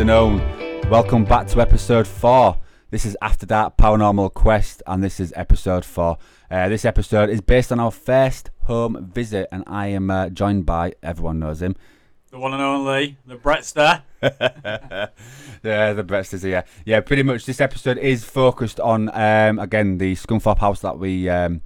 afternoon. Welcome back to episode four. This is After Dark Paranormal Quest, and this is episode four. Uh, this episode is based on our first home visit, and I am uh, joined by everyone knows him. The one and only, the Brettster. yeah, the best is here. Yeah, pretty much. This episode is focused on um, again the Scunthorpe house that we um,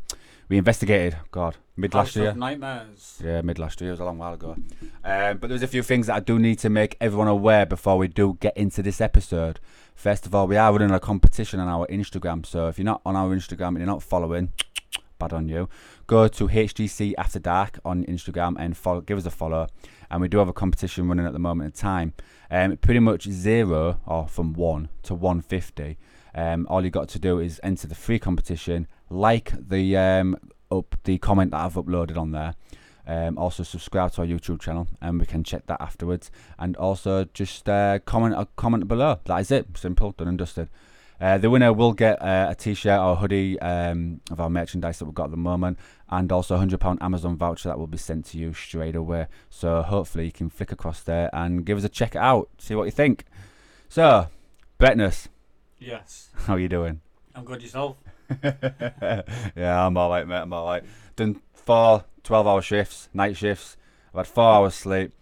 we investigated. God, mid last year. Nightmares. Yeah, mid last year. It was a long while ago. Um, but there's a few things that I do need to make everyone aware before we do get into this episode. First of all, we are running a competition on our Instagram. So if you're not on our Instagram and you're not following, bad on you. Go to HGC After Dark on Instagram and follow, give us a follow. And we do have a competition running at the moment in time. Um, pretty much zero or from one to 150. Um, all you got to do is enter the free competition, like the um, up the comment that I've uploaded on there. Um, also subscribe to our YouTube channel, and we can check that afterwards. And also just uh, comment a comment below. That is it. Simple, done and dusted. Uh, the winner will get uh, a t-shirt or hoodie um, of our merchandise that we've got at the moment, and also a £100 Amazon voucher that will be sent to you straight away. So hopefully you can flick across there and give us a check it out, see what you think. So, Brettness, Yes. how are you doing? I'm good yourself. yeah, I'm alright, mate. I'm alright. Done four 12 hour shifts, night shifts. I've had four hours sleep.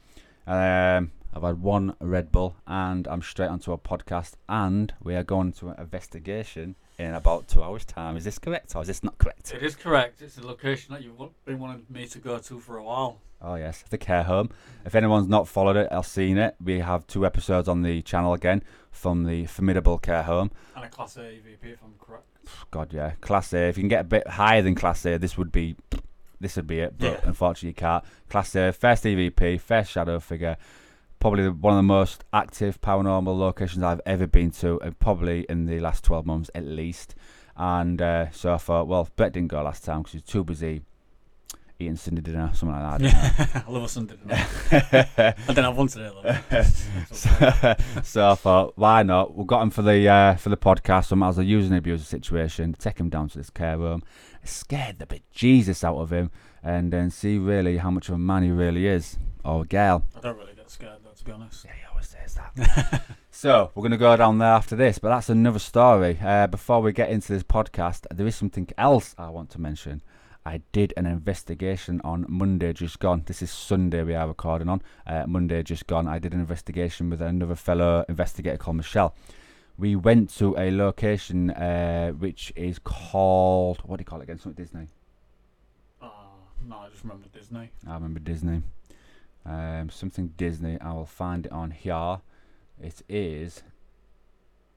Um, I've had one Red Bull, and I'm straight onto a podcast. And we are going to an investigation in about two hours' time. Is this correct or is this not correct? It is correct. It's a location that you've been wanting me to go to for a while. Oh yes, the care home. If anyone's not followed it or seen it, we have two episodes on the channel again from the formidable care home. And a Class A EVP, if I'm correct. God, yeah, Class A. If you can get a bit higher than Class A, this would be, this would be it. But Yeah. unfortunately, you can't. Class A, first EVP, first shadow figure. Probably one of the most active paranormal locations I've ever been to, and probably in the last 12 months at least. And uh, so I thought, well, Brett didn't go last time because he was too busy eating Sunday dinner, something like that. I love a Sunday night. I didn't have one today, though. so, so I thought, why not? We got him for the uh, for the podcast. So I might as well use an abuser situation, take him down to this care room, scared the bit Jesus out of him, and then see really how much of a man he really is, or a girl. I don't really get scared, though, to be honest. Yeah, he always says that. so we're gonna go down there after this, but that's another story. Uh, before we get into this podcast, there is something else I want to mention. I did an investigation on Monday just gone. This is Sunday we are recording on. Uh, Monday just gone. I did an investigation with another fellow investigator called Michelle. We went to a location uh, which is called what do you call it again? Something Disney. Uh, no, I just remember Disney. I remember Disney. Um, something Disney. I will find it on here. It is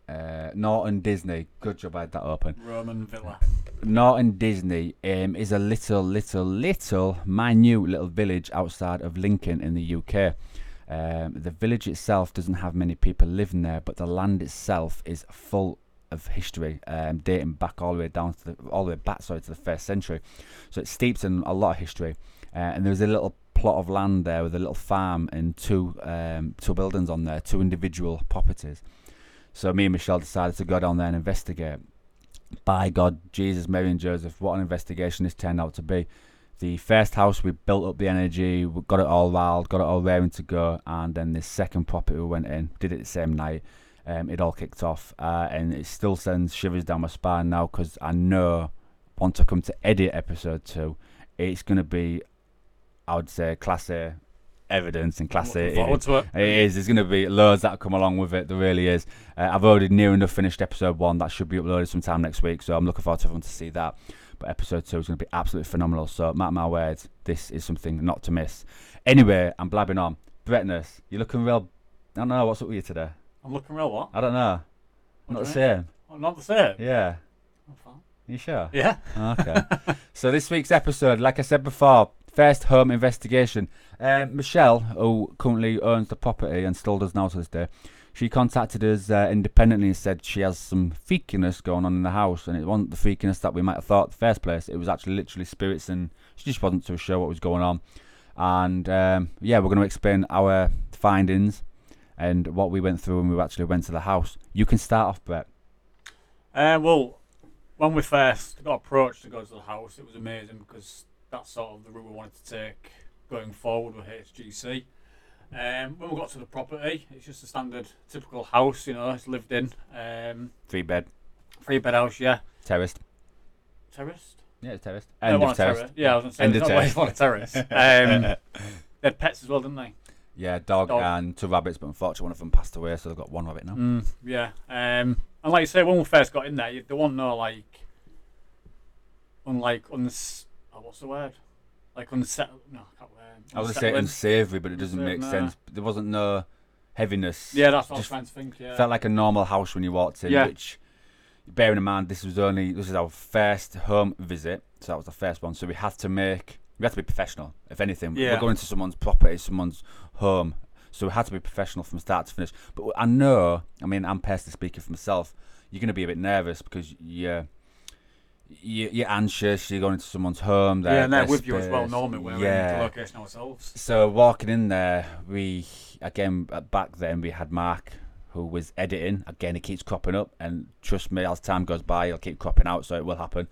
uh, Norton Disney. Good job I had that open. Roman Villa. Norton Disney um, is a little, little, little, minute little village outside of Lincoln in the UK. Um, the village itself doesn't have many people living there, but the land itself is full of history, um, dating back all the way down to the, all the way back, sorry, to the first century. So it steeps in a lot of history. Uh, and there's a little plot of land there with a little farm and two um, two buildings on there, two individual properties. So me and Michelle decided to go down there and investigate by God, Jesus, Mary, and Joseph, what an investigation this turned out to be. The first house, we built up the energy, we got it all wild, got it all raring to go, and then the second property we went in, did it the same night. Um, it all kicked off, uh, and it still sends shivers down my spine now because I know once I come to edit episode two, it's going to be, I would say, class A evidence and class forward to it. It is. There's going to be loads that come along with it. There really is. Uh, I've already near enough finished episode one. That should be uploaded sometime next week. So I'm looking forward to everyone to see that. But episode two is going to be absolutely phenomenal. So mark my words, this is something not to miss. Anyway, I'm blabbing on. Brettness, you're looking real. I don't know what's up with you today. I'm looking real what? I don't know. What not do the mean? same. Oh, not the same. Yeah. You sure? Yeah. Okay. so this week's episode, like I said before, first home investigation. Um, Michelle, who currently owns the property and still does now to this day, she contacted us uh, independently and said she has some freakiness going on in the house, and it wasn't the freakiness that we might have thought the first place. It was actually literally spirits, and she just wasn't too sure what was going on. And um, yeah, we're going to explain our findings and what we went through when we actually went to the house. You can start off, Brett. Uh, well, when we first got approached to go to the house, it was amazing because that's sort of the route we wanted to take going forward with HGC. Um, when we got to the property, it's just a standard, typical house. You know, it's lived in. Um, Three bed, three bed house, yeah. terraced. Terraced. Yeah, it's terraced. End want of terraced. terrace. Yeah, I was going to say. End of not terrace. one a terrace. Um, they had pets as well, didn't they? Yeah, dog, Dog. and two rabbits, but unfortunately one of them passed away, so they've got one rabbit now. Mm, yeah. Um, and like you say, when we first got in there, you, there wasn't no like, unlike uns, oh, what's the word? Like unsettled. No, I can't. I was gonna say unsavoury, but it doesn't make sense. There wasn't no heaviness. Yeah, that's what Just I was trying to think. Yeah. Felt like a normal house when you walked in, Yeah. which, bearing in mind, this was only this is our first home visit, so that was the first one. So we had to make we had to be professional. If anything, Yeah. we're going to someone's property, someone's home, so we had to be professional from start to finish. But I know, I mean, I'm personally speaking for myself, you're going to be a bit nervous because you're. You- You're anxious. You're going into someone's home. yeah, their- and they're their with you as well. Normally, we're yeah. in the location ourselves. So walking in there, we again back then we had Mark who was editing. Again, it keeps cropping up, and trust me, as time goes by, it'll keep cropping out, so it will happen.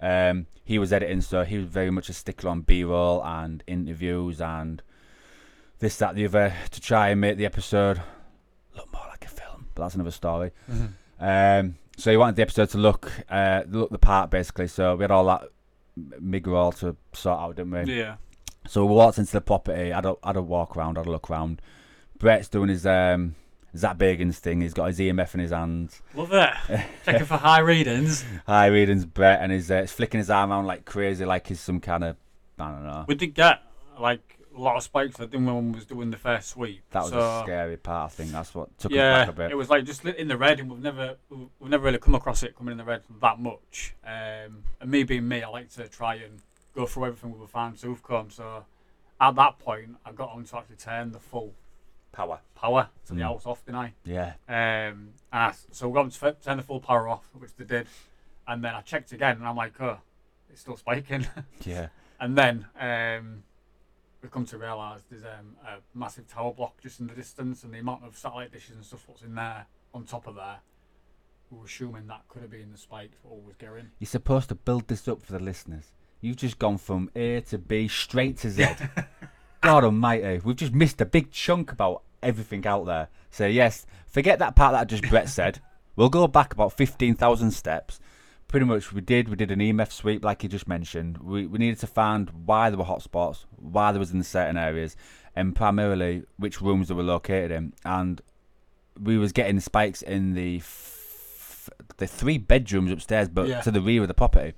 Um, he was editing, so he was very much a stickler on B-roll and interviews and this, that, the other to try and make the episode look more like a film. But that's another story. Um, so he wanted the episode to look uh, look the part basically. So we had all that rigmarole to sort out, didn't we? Yeah. So we walked into the property, had a, had a walk around, had a look around. Brett's doing his um, Zak Bagans thing. He's got his EMF in his hands. Love it. Checking for high readings. High reading's Brett, and he's, uh, he's flicking his arm around like crazy, like he's some kind of, I don't know. We did get like a lot of spikes. I think when one was doing the first sweep. That was so, a scary part, I think. That's what took us Yeah, back a bit. it was like just lit in the red, and we've never we've we've never really come across it coming in the red that much. Um, and me being me, I like to try and go through everything with a fine tooth comb. So at that point, I got on to actually turn the full Power. power to the Mm. house off, didn't I? Yeah. Um, and I, so we got to turn the full power off, which they did. And then I checked again, and I'm like, oh, it's still spiking. Yeah. and then um, we've come to realise there's um, a massive tower block just in the distance, and the amount of satellite dishes and stuff what's in there on top of there. We were assuming that could have been the spike for always going. You're supposed to build this up for the listeners. You've just gone from A to B straight to Z. God almighty. We've just missed a big chunk about everything out there. So, yes, forget that part that I just Brett said. We'll go back about 15,000 steps. Pretty much, we did. We did an EMF sweep, like you just mentioned. We, we needed to find why there were hotspots, why there was in certain areas, and primarily which rooms they were located in. And we was getting spikes in the f- the three bedrooms upstairs, but Yeah. to the rear of the property,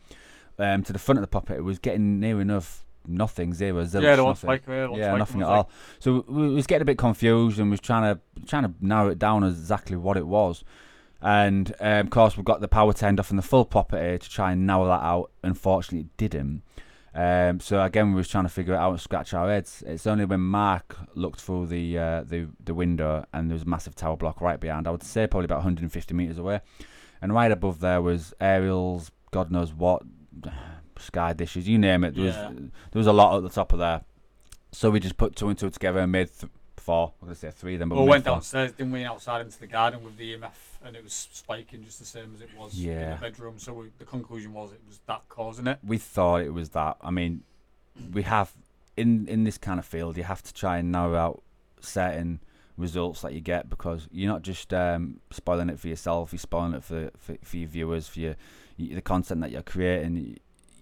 um, to the front of the property, was getting near enough nothing, zero, zero. yeah, nothing. spike there Yeah, nothing at all. So we we was getting a bit confused and was trying to trying to narrow it down as exactly what it was. And um, of course, we've got the power turned off in the full property to try and narrow that out. Unfortunately, it didn't. Um, so again, we was trying to figure it out and scratch our heads. It's only when Mark looked through the uh, the the window and there was a massive tower block right behind. I would say probably about 150 meters away, and right above there was aerials, God knows what, sky dishes, you name it. There Yeah. was there was a lot at the top of there. So we just put two and two together and made th- four. I'm gonna say three then, but We we went four. downstairs, didn't we, outside into the garden with the EMF, and it was spiking just the same as it was in Yeah. the bedroom. So we, the conclusion was it was that causing it. we thought it was that. I mean, we have in in this kind of field, you have to try and narrow out certain results that you get because you're not just um, spoiling it for yourself. You're spoiling it for for, for your viewers, for your, y the content that you're creating.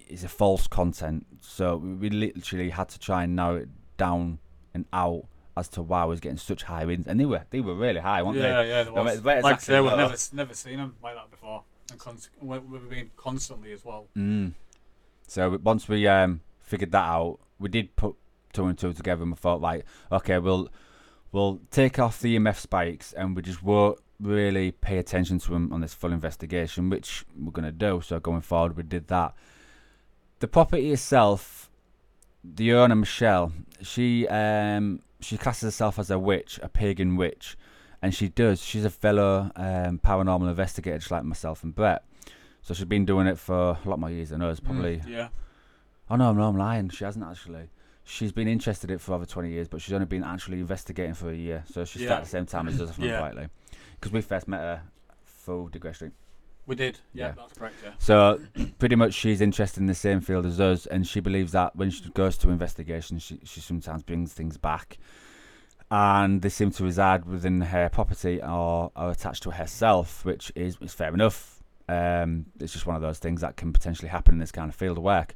Is a false content, so we we literally had to try and narrow it down and out as to why I was getting such high winds, and they were they were really high, weren't yeah, they? yeah, was. like I exactly say, we've never never seen them like that before, and we've been constantly as well. Mm. So once we um, figured that out, we did put two and two together, and we thought like, okay, we'll we'll take off the EMF spikes, and we just won't really pay attention to them on this full investigation, which we're gonna do. So going forward, we did that. The property itself, the owner Michelle, she um, she classes herself as a witch, a pagan witch, and she does. She's a fellow um, paranormal investigator, just like myself and Brett. So she's been doing it for a lot more years than us, probably. Mm, yeah. Oh no, no, I'm lying. She hasn't actually. She's been interested in it for over 20 years, but she's only been actually investigating for a year. So she Yeah. started at the same time as us, if I'm Yeah. rightly. Because we first met her full Street. We did. Yeah, Yeah. that's correct. Yeah. So pretty much she's interested in the same field as us, and she believes that when she goes to investigation, she, she sometimes brings things back and they seem to reside within her property or are attached to herself, which is, is fair enough. Um, it's just one of those things that can potentially happen in this kind of field of work.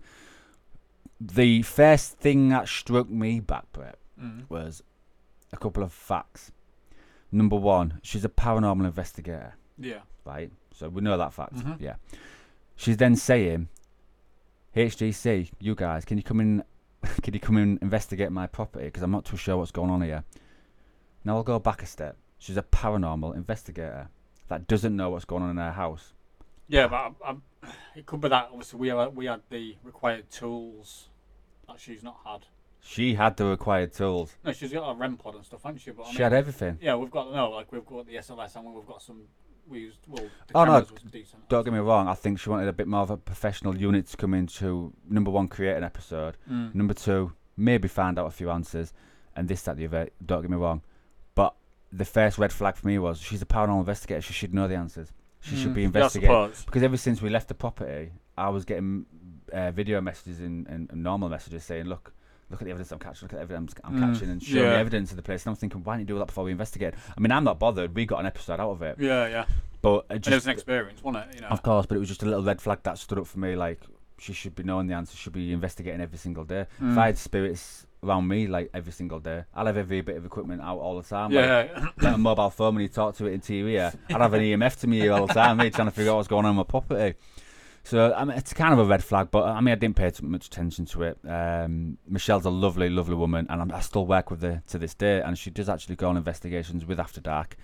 The first thing that struck me back, Brett, Mm. was a couple of facts. Number one, she's a paranormal investigator, Yeah. right? So we know that fact. Mhm. Yeah. She's then saying, HGC, you guys, can you come in? Can you come in and investigate my property? Because I'm not too sure what's going on here. Now I'll go back a step. She's a paranormal investigator that doesn't know what's going on in her house. Yeah, but I, I, it could be that obviously we had, we had the required tools that she's not had. She had the required tools. No, she's got a REM pod and stuff, hasn't she? But I She mean, had everything. Yeah, we've got no, like we've got the SLS and we've got some. We used well. The Oh, no, was decent. Don't get me wrong. I think she wanted a bit more of a professional unit to come in to number one, create an episode. Mm. Number two, maybe find out a few answers, and this, that, the other. Don't get me wrong, but the first red flag for me was she's a paranormal investigator. She should know the answers. She should be Mm, investigating because ever since we left the property, I was getting uh, video messages and, and normal messages saying, "Look, look at the evidence I'm catching. Look at the evidence I'm Mm, catching, and show yeah. evidence of the place." And I'm thinking, why didn't you do that before we investigate? I mean, I'm not bothered. We got an episode out of it, Yeah, yeah. but it and it was an experience, wasn't it? You know. of course, but it was just a little red flag that stood up for me. Like she should be knowing the answer. Should be investigating every single day. If Mm. I had spirits around me like every single day, I'll have every bit of equipment out all the time. Like, yeah, like a mobile phone when you talk to it in TV. I'd have an EMF to me all the time, me trying to figure out what's going on in my property. So I mean, it's kind of a red flag, but I mean, I didn't pay too much attention to it. Um, Michelle's a lovely, lovely woman, and I'm, I still work with her to this day. And she does actually go on investigations with After Dark,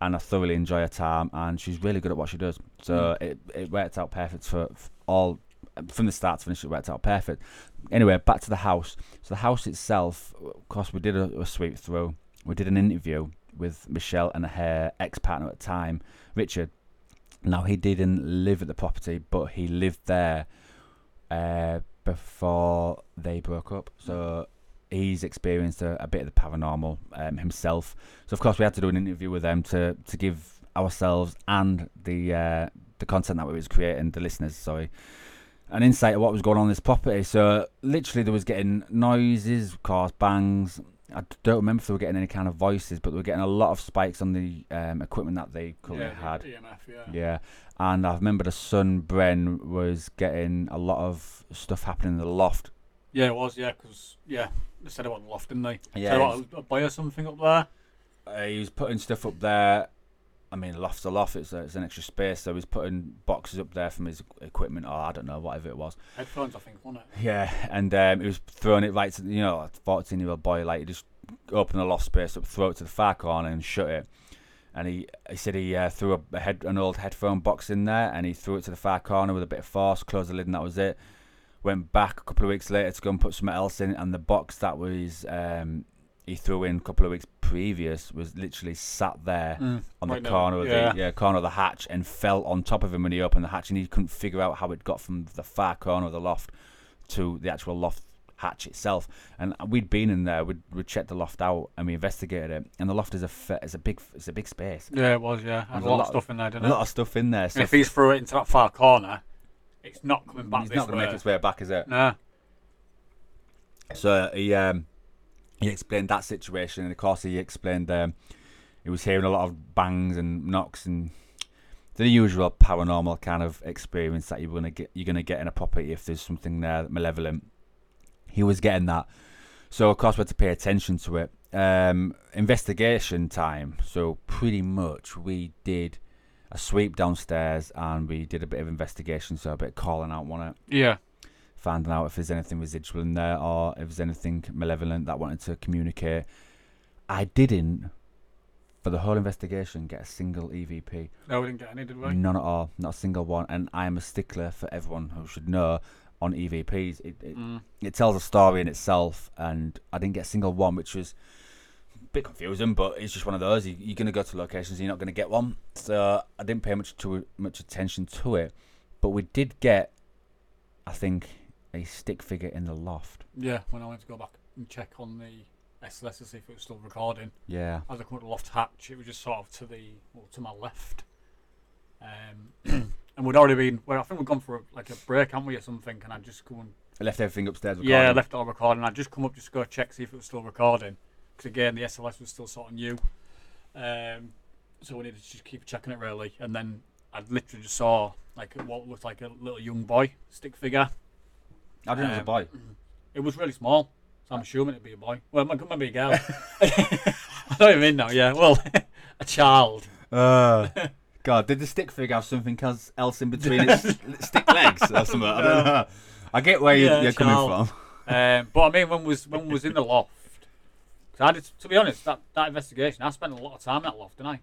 and I thoroughly enjoy her time. And she's really good at what she does. So it it worked out perfect for, for all from the start to finish. It worked out perfect. Anyway, back to the house. So the house itself, of course, we did a, a sweep through. We did an interview with Michelle and her ex partner at the time, Richard. Now he didn't live at the property, but he lived there uh, before they broke up. So he's experienced a, a bit of the paranormal um, himself. So of course we had to do an interview with them to to give ourselves and the uh, the content that we was creating, the listeners, sorry, an insight of what was going on in this property. So literally there was getting noises, cars, bangs. I don't remember if they were getting any kind of voices, but they were getting a lot of spikes on the um, equipment that they currently yeah, had. EMF, yeah. Yeah, and I remember the son Bren was getting a lot of stuff happening in the loft. Yeah, it was. Yeah, because yeah, they said about the loft, didn't they? Yeah, Said about a or something up there. Uh, he was putting stuff up there. I mean, loft's a loft; it's, a, it's an extra space, so he's putting boxes up there from his equipment, or I don't know, whatever it was. Headphones, I think, wasn't it? Yeah, and um, he was throwing it right to you know, a fourteen-year-old boy, like he just open the loft space up, throw it to the far corner, and shut it. And he, he said he uh, threw a, a head, an old headphone box in there, and he threw it to the far corner with a bit of force, closed the lid, and that was it. Went back a couple of weeks later to go and put something else in, and the box that was um, he threw in a couple of weeks previous was literally sat there Mm. on Right the now, corner of yeah. the yeah, corner of the hatch and fell on top of him when he opened the hatch, and he couldn't figure out how it got from the far corner of the loft to the actual loft hatch itself. And we'd been in there, we'd, we'd checked the loft out, and we investigated it. And the loft is a is a big it's a big space, Yeah, it was. Yeah, There's a a lot, lot of stuff in there, a didn't it? lot of stuff in there. and So if he's threw it into that far corner, it's not coming back he's not going to make its way back, is it? Nah. So he um, he explained that situation, and of course he explained um, he was hearing a lot of bangs and knocks and the usual paranormal kind of experience that you're gonna get you're gonna get in a property if there's something there malevolent. He was getting that, so of course we had to pay attention to it. Um, investigation time. So pretty much we did a sweep downstairs and we did a bit of investigation, so a bit of calling out on it Yeah. Finding out if there's anything residual in there or if there's anything malevolent that wanted to communicate. I didn't, for the whole investigation, get a single EVP. No, we didn't get any, did we? None at all. Not a single one. And I am a stickler for everyone who should know on EVPs. It, it, Mm. it tells a story in itself, and I didn't get a single one, which was a bit confusing. But it's just one of those. You, you're going to go to locations, and you're not going to get one. So I didn't pay much to much attention to it. But we did get, I think, a stick figure in the loft. Yeah, when I went to go back and check on the SLS to see if it was still recording, Yeah. as I come up the loft hatch, it was just sort of to the well, to my left. Um, and we'd already been. Well, I think we'd gone for a, like a break, haven't we, or something? And I just come and I left everything upstairs. yeah, I left it all recording. I'd just come up just to go check see if it was still recording. because again the SLS was still sort of new, um, so we needed to just keep checking it really. And then I literally just saw like what looked like a little young boy stick figure. I didn't know it was a Um, boy. It was really small, so I'm assuming it'd be a boy. Well, it might, might be a girl. I don't even know. Yeah, well, a child. Uh, God, did the stick figure have something else, else in between its stick legs or something? I don't know. I get where Yeah, you're, you're coming child. from. Um, but I mean, when was when was in the loft? 'Cause I did, to be honest, that, that investigation, I spent a lot of time in that loft, didn't I?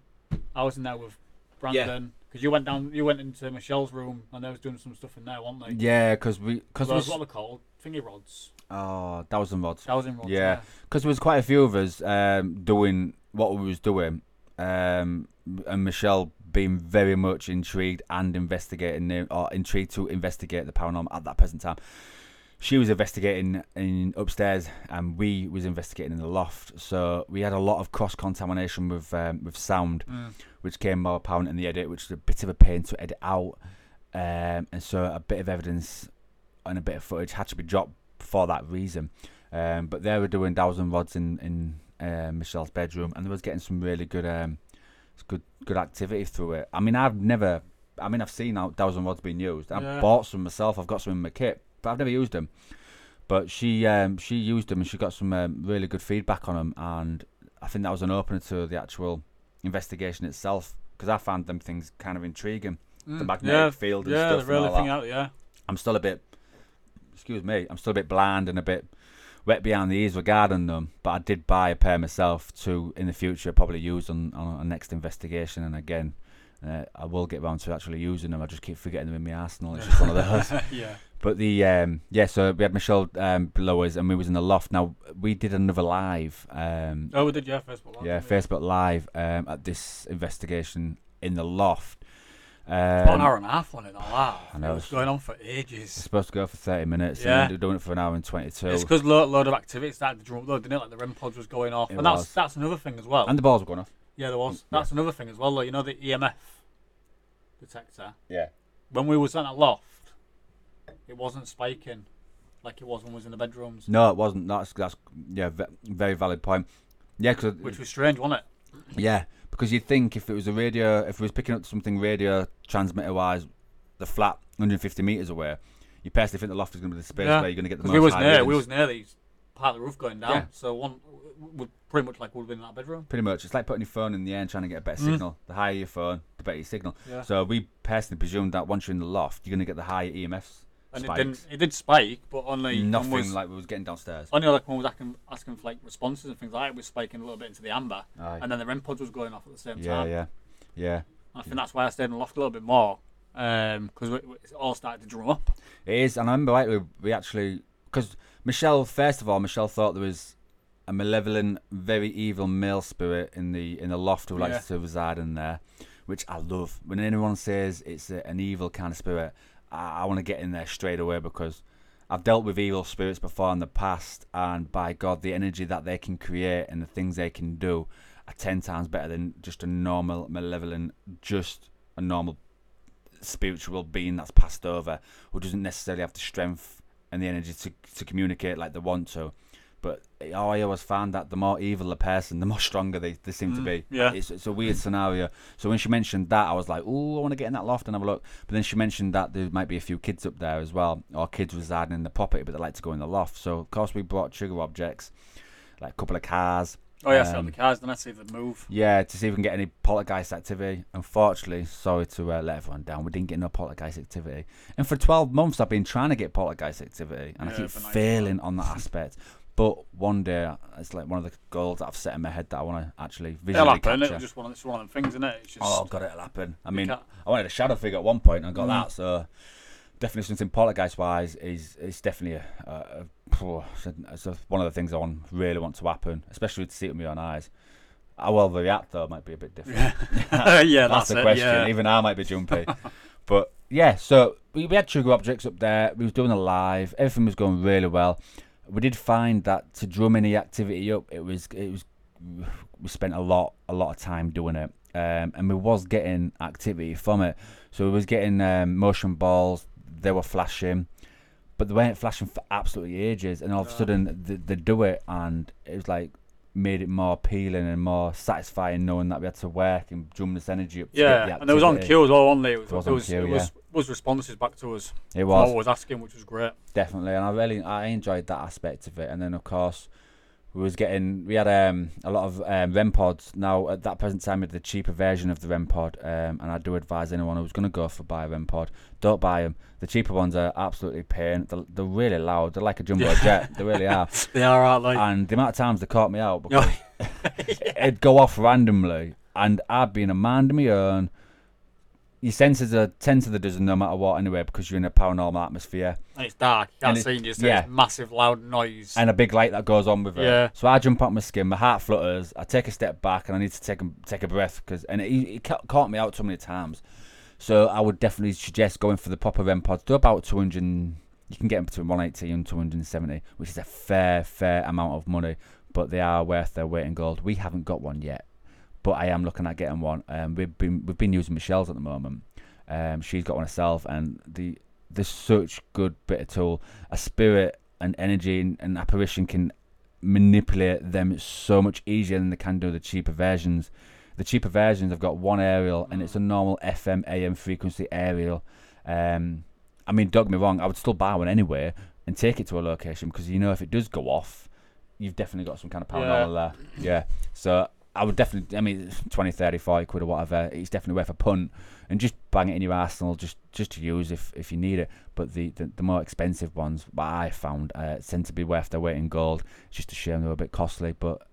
I was in there with Brandon because you went down, you went into Michelle's room and they was doing some stuff in there, weren't they? Yeah, because we, because was, what they called? Thingy rods. oh, dowsing rods. Dowsing rods. Yeah. Because there was quite a few of us um, doing what we was doing, um, and Michelle being very much intrigued and investigating the, or intrigued to investigate the paranormal at that present time. She was investigating in upstairs, and we was investigating in the loft. So we had a lot of cross contamination with um, with sound, Mm. Which came more apparent in the edit, which was a bit of a pain to edit out. Um, and so a bit of evidence and a bit of footage had to be dropped for that reason. Um, but they were doing dowsing rods in in uh, Michelle's bedroom, and they was getting some really good um, good good activity through it. I mean, I've never, I mean, I've seen how dowsing rods being used. I've Yeah. bought some myself. I've got some in my kit, but I've never used them. But she um, she used them and she got some um, really good feedback on them, and I think that was an opener to the actual investigation itself because I found them things kind of intriguing. The Mm. magnetic yeah, field and yeah, stuff. the really and thing out. Yeah. I'm still a bit, excuse me, I'm still a bit bland and a bit wet behind the ears regarding them. But I did buy a pair myself to, in the future, probably use on, on a next investigation. And again, uh, I will get round to actually using them. I just keep forgetting them in my arsenal. It's just one of those. yeah. But the um, yeah, so we had Michelle um, below us, and we was in the loft. Now we did another live. Um, Oh, we did. Yeah, Facebook. Live, yeah? Facebook Live um, at this investigation in the loft. Um, About an hour and a half on it. All that. I know, It was it's- going on for It's ages. supposed to go for 30 minutes, Yeah. and they're doing it for an hour and 22. It's because load, load of activity started to drum up, though, didn't it? Like the REM pods was going off, It and that's was. that's another thing as well. and the balls were going off. yeah, there was. Mm, yeah. That's another thing as well, though. You know the EMF detector. Yeah. When we was in a loft, it wasn't spiking like it was when we was in the bedrooms, No, it wasn't. That's, that's yeah, ve- very valid point. Yeah, because which was strange, wasn't it? yeah, because you'd think if it was a radio, if it was picking up something radio transmitter wise, the flat 150 meters away, you personally think the loft is going to be the space Yeah. where you're going to get the most we was near, we was near these part of the roof going down. Yeah. So one would pretty much like would have been in that bedroom. Pretty much, it's like putting your phone in the air and trying to get a better Mm. signal. The higher your phone, the better your signal. Yeah. So we personally presumed that once you're in the loft, you're going to get the higher EMFs. And it didn't. It did spike, but only Nothing was, like we was getting downstairs. only like when we was asking, asking for like responses and things like that, it was spiking a little bit into the amber, Aye. and then the REM pods was going off at the same Yeah, time. yeah, yeah. yeah. I think that's why I stayed in the loft a little bit more, um, because it all started to drum up. It is, and I remember rightly, we actually because Michelle. First of all, Michelle thought there was a malevolent, very evil male spirit in the in the loft who likes Yeah. to reside in there, which I love. When anyone says it's a, an evil kind of spirit, I, I want to get in there straight away because I've dealt with evil spirits before in the past, and by God, the energy that they can create and the things they can do are ten times better than just a normal malevolent, just a normal spiritual being that's passed over who doesn't necessarily have the strength and the energy to to communicate like they want to. But I always found that the more evil a person, the more stronger they, they seem to Mm, be. yeah. It's, it's a weird scenario. So when she mentioned that, I was like, oh, I want to get in that loft and have a look. But then she mentioned that there might be a few kids up there as well, or kids residing in the property, but they like to go in the loft. So, of course, we brought trigger objects, like a couple of cars, Oh yeah, Um, the cars, then I see if the move. yeah, to see if we can get any poltergeist activity. Unfortunately, sorry to uh, let everyone down, we didn't get no poltergeist activity. And for 12 months, I've been trying to get poltergeist activity, and I keep failing on that aspect. But one day, it's like one of the goals that I've set in my head that I want to actually It'll happen. capture. It's just one of it's one of them things, isn't it? It's just Oh God, it'll happen. I mean, can't- I wanted a shadow figure at one point, and I got Mm. that. So definitely something poltergeist wise is is definitely a, a, a it's, a, one of the things I want really want to happen, especially to see it with my own eyes. How well they react though might be a bit different. yeah, that's, that's, the question. Yeah. Even I might be jumpy. but yeah, so we, we had trigger objects up there. We was doing a live. Everything was going really well. We did find that to drum any activity up, it was it was we spent a lot a lot of time doing it, um, and we was getting activity from it. So we was getting um, motion balls. They were flashing, but they weren't flashing for absolutely ages. And all of a sudden, they, they do it, and it was like made it more appealing and more satisfying knowing that we had to work and drum this energy up. Yeah, and it was on queue as well, wasn't it? It was, It was on queue, it was, was responses back to us. It was I was asking, which was great. definitely, and I really I enjoyed that aspect of it. And then of course we was getting we had um, a lot of um, REM pods. Now at that present time we had the cheaper version of the REM pod, um, and I do advise anyone who's going to go for buy a REM pod, don't buy them. The cheaper ones are absolutely pain. They're, they're really loud. They're like a jumbo jet. They really are. They are, aren't they? And the amount of times they caught me out because it'd go off randomly, and I'd be in a mind of my own. Your senses are ten to the dozen no matter what anyway because you're in a paranormal atmosphere and it's dark. You and can't it- see. Just yeah. yeah. massive, loud noise. and a big light that goes on with it. Yeah. So I jump out my skin, my heart flutters, I take a step back, and I need to take a, take a breath because and it, it caught me out so many times. So I would definitely suggest going for the proper REM pods. Do about 200. You can get them between 180 and 270, which is a fair fair amount of money, but they are worth their weight in gold. We haven't got one yet, but I am looking at getting one. Um, we've been we've been using Michelle's at the moment. Um, she's got one herself, and the there's such good bit of tool. A spirit and energy and, and apparition can manipulate them so much easier than they can do the cheaper versions. The cheaper versions have got one aerial and it's a normal FM AM frequency aerial. Um, I mean, don't get me wrong, I would still buy one anyway and take it to a location because you know if it does go off, you've definitely got some kind of paranormal there. Yeah. So I would definitely, I mean, it's 20, 30, 40 quid or whatever, it's definitely worth a punt and just bang it in your arsenal just, just to use if, if you need it. But the, the, the more expensive ones, what I found, uh, tend to be worth their weight in gold. It's just a shame they're a bit costly, but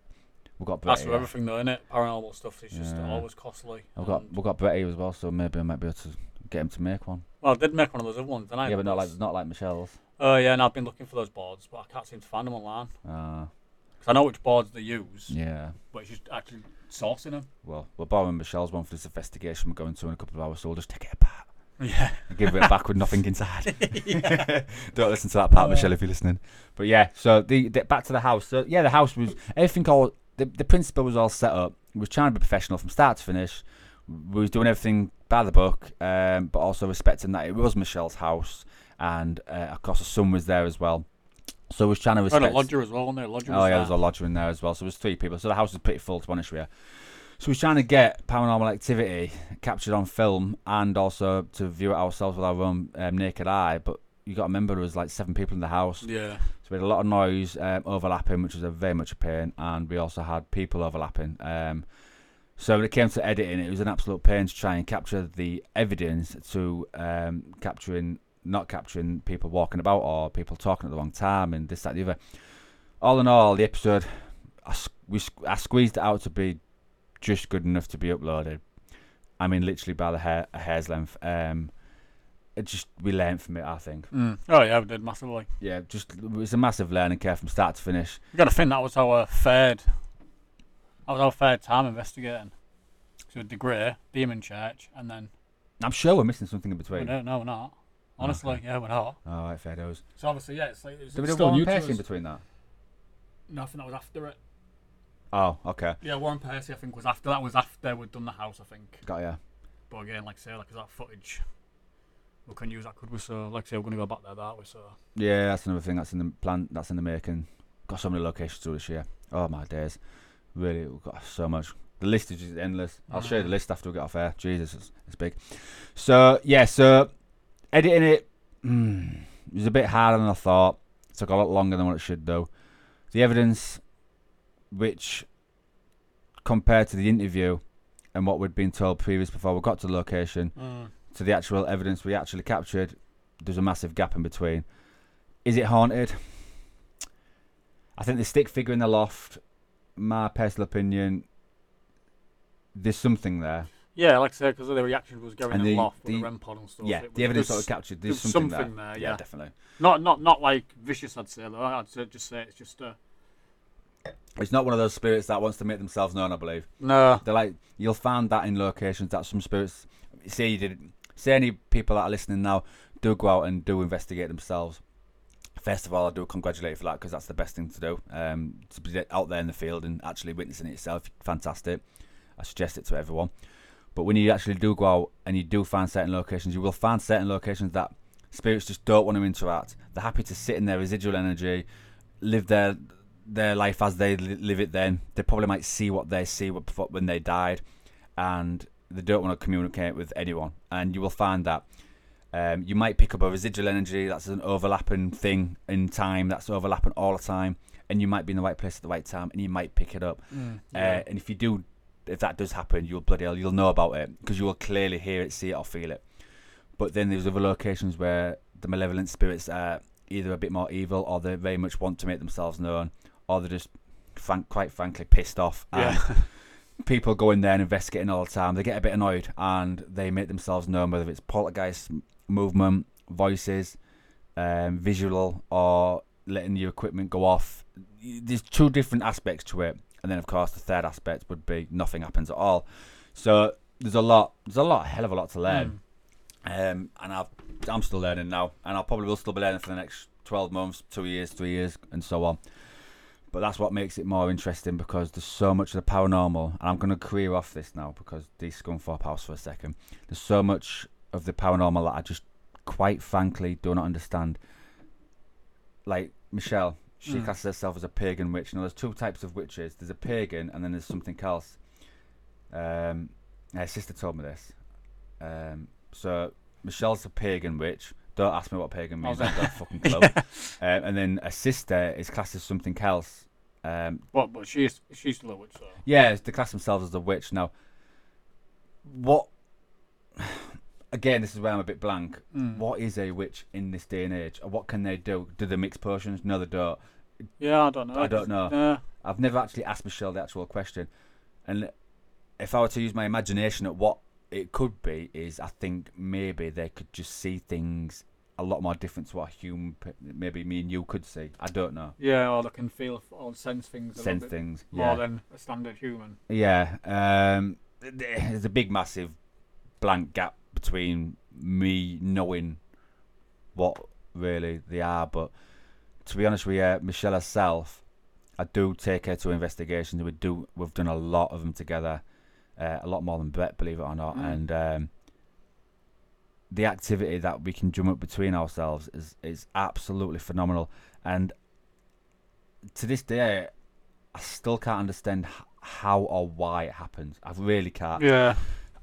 we've got That's for everything, though, isn't it? Paranormal stuff is just Yeah. always costly. I've got, we've got Brett here as well, so maybe I might be able to get him to make one. Well, I did make one of those other ones, didn't I? yeah, but not like not like Michelle's. Oh, yeah, and I've been looking for those boards, but I can't seem to find them online. Uh, Because I know which boards they use, yeah. but it's just actually sourcing them. Well, we're borrowing Michelle's one for this investigation we're going to in a couple of hours, so we'll just take it apart. Yeah. and give it back with nothing inside. Don't listen to that part, Michelle, if you're listening. But yeah, so the, the back to the house. So yeah, the house was everything. All the the principle was all set up. We was trying to be professional from start to finish. We was doing everything by the book, um, but also respecting that it was Michelle's house, and uh, of course the son was there as well. So we was trying to respect. and a lodger as well, wasn't there? Lodger Oh was yeah, there's there. a lodger in there as well. So there's three people. So the house was pretty full to be honest with you. So we're trying to get paranormal activity captured on film and also to view it ourselves with our own um, naked eye. But you got to remember there was like seven people in the house, Yeah. so we had a lot of noise um, overlapping, which was a very much a pain. And we also had people overlapping. Um, so when it came to editing, it was an absolute pain to try and capture the evidence to um, capturing not capturing people walking about or people talking at the wrong time and this that and the other. All in all, the episode I, we s- I squeezed it out to be just good enough to be uploaded. I mean, literally by the hair a hair's length. Um, it just we learned from it. I think. Mm. Oh, yeah, we did massively. Yeah, just it was a massive learning curve from start to finish. you got to think that was our third. That was our third time investigating. So degree, Demon Church, and then. I'm sure we're missing something in between. don't, no, we're not. Honestly, Okay. yeah, we're not. All right, fair dues. So obviously, yeah, it's like it's Did we do still Warren new to Percy in between that? Nothing I think that was after it. Oh, okay. Yeah, Wharram Percy, I think was after that. Was after we'd done the house, I think. Got yeah. But again, like I say, like that footage, we can use that, could we? So, like I say, we're gonna go back there that way. So, Yeah, that's another thing that's in the plan. That's in the making. Got so many locations to this year. Oh my days, really, we've got so much. The list is just endless. I'll show you the list after we get off air. Jesus, it's, it's big. So yeah, so editing it mm, was a bit harder than I thought. It took a lot longer than what it should do. The evidence, which compared to the interview and what we'd been told previous before we got to the location, to the actual evidence we actually captured, there's a massive gap in between. Is it haunted? I think the stick figure in the loft, my personal opinion, there's something there. Yeah, like I say, because the reaction was going And the- loft with the- the REM pod and stuff. yeah, it the evidence sort of captured. There's, there's something, something there. there, yeah. yeah. definitely. Not, not, not like vicious. I'd say though. I'd say, just say it's just uh, It's not one of those spirits that wants to make themselves known. I believe no. they're like you'll find that in locations that some spirits. Say you did. Say any people that are listening now do go out and do investigate themselves. First of all, I do congratulate you for that because that's the best thing to do. Um, to be out there in the field and actually witnessing it yourself, fantastic. I suggest it to everyone. But when you actually do go out and you do find certain locations, you will find certain locations that spirits just don't want to interact. They're happy to sit in their residual energy, live their their life as they live it. Then they probably might see what they see when they died, and they don't want to communicate with anyone. And you will find that um, you might pick up a residual energy that's an overlapping thing in time. That's overlapping all the time, and you might be in the right place at the right time, and you might pick it up. Mm, Uh, and if you do, if that does happen, you'll bloody hell, you'll know about it because you will clearly hear it, see it, or feel it. But then there's other locations where the malevolent spirits are either a bit more evil, or they very much want to make themselves known, or they're just, frank, quite frankly, pissed off. And yeah. people go in there and investigating all the time. They get a bit annoyed and they make themselves known, whether it's poltergeist movement, voices, um, visual, or letting your equipment go off. There's two different aspects to it, and then of course the third aspect would be nothing happens at all. So there's a lot, there's a lot, a hell of a lot to learn, Mm. um, and I've, I'm still learning now, and I'll probably will still be learning for the next 12 months, two years, three years, and so on. But that's what makes it more interesting because there's so much of the paranormal, and I'm going to career off this now because these Scunthorpe House for a second. There's so much of the paranormal that I just, quite frankly, do not understand. Like Michelle, she Mm. classes herself as a pagan witch. Now, there's two types of witches. There's a pagan, and then there's something else. Um, her sister told me this. Um, so Michelle's a pagan witch. Don't ask me what pagan means. I've got a fucking clue. um, and then a sister is classed as something else. Um, What? But she's she's still a witch though. yeah, they class themselves as a witch. Now, what? Again, this is where I'm a bit blank. Mm. What is a witch in this day and age? What can they do? Do they mix potions? No, they don't. Yeah, I don't know. I don't know. I've never actually asked Michelle the actual question. And if I were to use my imagination at what it could be, is I think maybe they could just see things a lot more different to what a human, maybe me and you could see. I don't know. Yeah, or they can feel or sense things a Sense bit things. more Yeah. than a standard human. Yeah. Um, there's a big, massive blank gap between me knowing what really they are. But to be honest with you, Michelle herself, I do take her to investigations. We do. We've done a lot of them together, uh, a lot more than Brett, believe it or not. Mm. And um, the activity that we can jump up between ourselves is is absolutely phenomenal. And to this day, I still can't understand how or why it happens. I really can't. Yeah.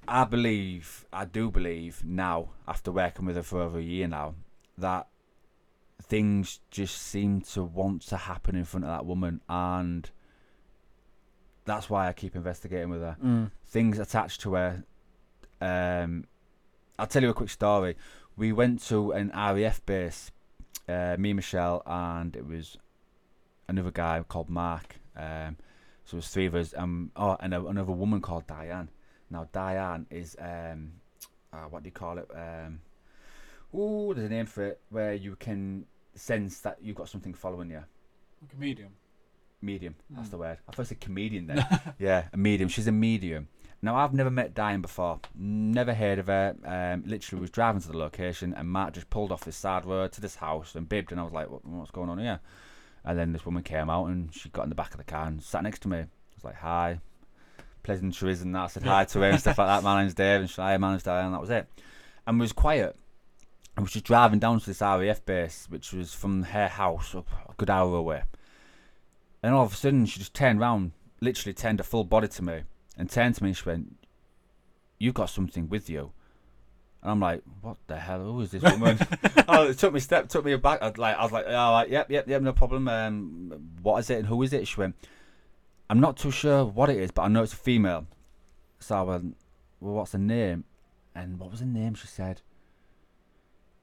I believe, I do believe now, after working with her for over a year now, that things just seem to want to happen in front of that woman, and that's why I keep investigating with her. Mm. Things attached to her. Um, I'll tell you a quick story. We went to an RAF base, uh, me, Michelle, and it was another guy called Mark. Um, so it was three of us. Um, oh, and a, another woman called Diane. Now Diane is um, uh, what do you call it? Um, ooh, there's a name for it where you can sense that you've got something following you. Like a medium. Medium, that's Mm. the word. I thought it said comedian then. yeah, a medium. She's a medium. Now I've never met Diane before. Never heard of her. Um, literally was driving to the location and Mark just pulled off this side road to this house and bibbed and I was like, what, what's going on here? And then this woman came out and she got in the back of the car and sat next to me. I was like, hi. Pleasantries and that. I said hi to her and stuff like that. My name's Dave and she hi, my name's Diane. And that was it. And we was quiet. We was just driving down to this RAF base, which was from her house up a good hour away. And all of a sudden, she just turned round, literally turned her full body to me, and turned to me and she went, You've got something with you. And I'm like, What the hell? Who is this woman? oh, it took me step, took me aback. I'd like, I was like, Oh, like, yep, yep, yep, no problem. Um, what is it and who is it? She went, I'm not too sure what it is, but I know it's a female. So I went, Well, what's the name? And what was the name she said?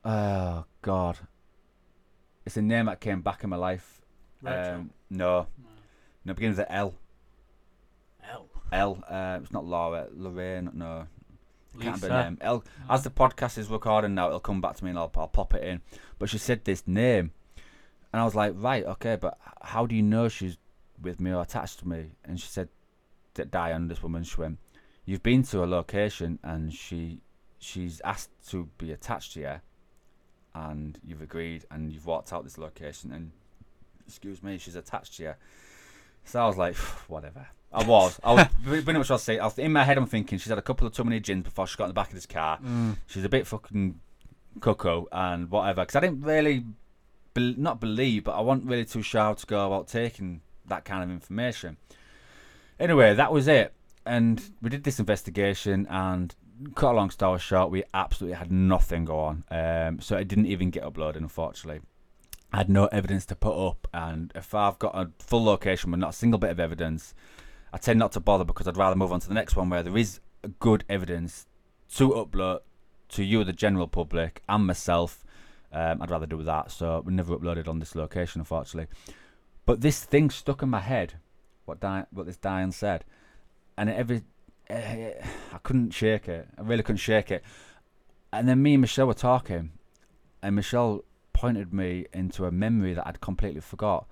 Oh, God. It's a name that came back in my life. Rachel. Um, no, no, it begins with L. L. L. Uh, it's not Laura. Lorraine. No, can't be a name. L. As the podcast is recording now, it'll come back to me and I'll, I'll pop it in. But she said this name, and I was like, right, okay, but how do you know she's with me or attached to me? And she said that Diane, this woman, she went, you've been to a location and she, she's asked to be attached to you, and you've agreed and you've walked out this location and, excuse me, she's attached to you. So I was like, whatever. I was. I was pretty much. I'll say. I was, in my head, I'm thinking she's had a couple of too many gins before she got in the back of this car. Mm. She's a bit fucking cuckoo and whatever. Because I didn't really, bel not believe, but I wasn't really too sure how to go about taking that kind of information. Anyway, that was it, and we did this investigation, and cut a long story short, we absolutely had nothing go on. Um, so it didn't even get uploaded, unfortunately. I had no evidence to put up, and if I've got a full location with not a single bit of evidence, I tend not to bother because I'd rather move on to the next one where there is good evidence to upload to you, the general public, and myself. Um, I'd rather do that, so we never uploaded on this location, unfortunately. But this thing stuck in my head, what Di- what this Diane said, and every I couldn't shake it. I really couldn't shake it. And then me and Michelle were talking, and Michelle pointed me into a memory that I'd completely forgot.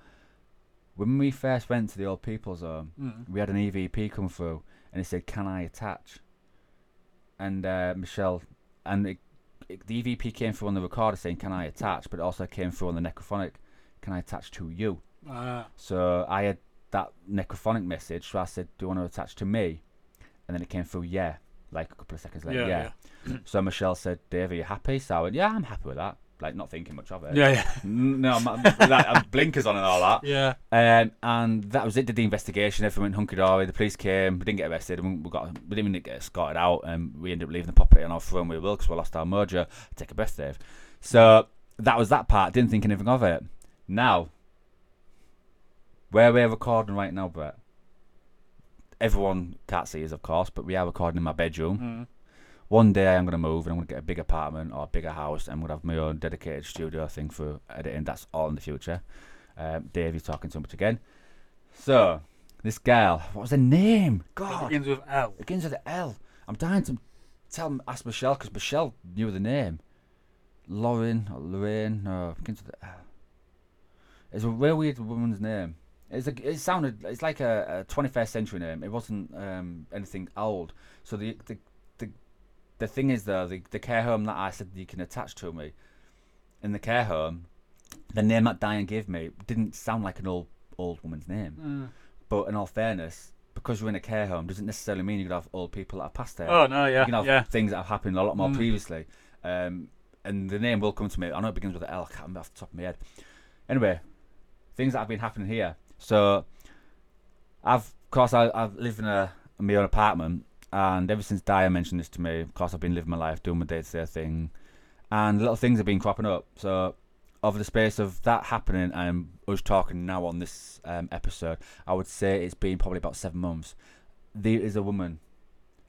When we first went to the old people's home, Mm. we had an EVP come through, and it said, "Can I attach?" And uh, Michelle, and it, it, the EVP came through on the recorder saying, "Can I attach?" But it also came through on the necrophonic, "Can I attach to you?" Ah. So I had that necrophonic message. So I said, "Do you want to attach to me?" And then it came through, "Yeah." Like a couple of seconds later, yeah, yeah. So Michelle said, "Dave, are you happy?" So I went, "Yeah, I'm happy with that." Like not thinking much of it. yeah, yeah, No, I'm, I'm, like, I'm blinkers on and all that. yeah. Um, and that was it. Did the investigation. Everything went hunky dory. The police came. We didn't get arrested. And we got. We didn't even get escorted out. And we ended up leaving the property on our throne with will because we lost our mojo. Take a breath, Dave. So that was that part. Didn't think anything of it. Now, where we're recording right now, Brett. Everyone can't see us, of course, but we are recording in my bedroom. Mm. One day I'm going to move and I'm going to get a big apartment or a bigger house and I'm going to have my own dedicated studio thing for editing. That's all in the future. Um, Dave, you're talking too much again. So, this girl, what was her name? It begins with L. it begins with an L. I'm dying to tell, ask Michelle because Michelle knew the name. Lauren or Lorraine, no, it begins with an L. It's a real weird woman's name. It's a, it sounded, it's like a, a 21st century name. It wasn't um, anything old. So the, the the the thing is though, the, the care home that I said you can attach to me, in the care home, the name that Diane gave me didn't sound like an old old woman's name. Mm. But in all fairness, because you're in a care home doesn't necessarily mean you're gonna have old people that have passed there. Oh no, yeah, you can have yeah. things that have happened a lot more Mm. previously. Um, and the name will come to me. I know it begins with an L. I can't remember off the top of my head. Anyway, things that have been happening here. So, I've, of course, I, I've lived in a my own apartment, and ever since Daya mentioned this to me, of course, I've been living my life, doing my day-to-day thing, and little things have been cropping up. So, over the space of that happening and us talking now on this um, episode, I would say it's been probably about seven months. There is a woman,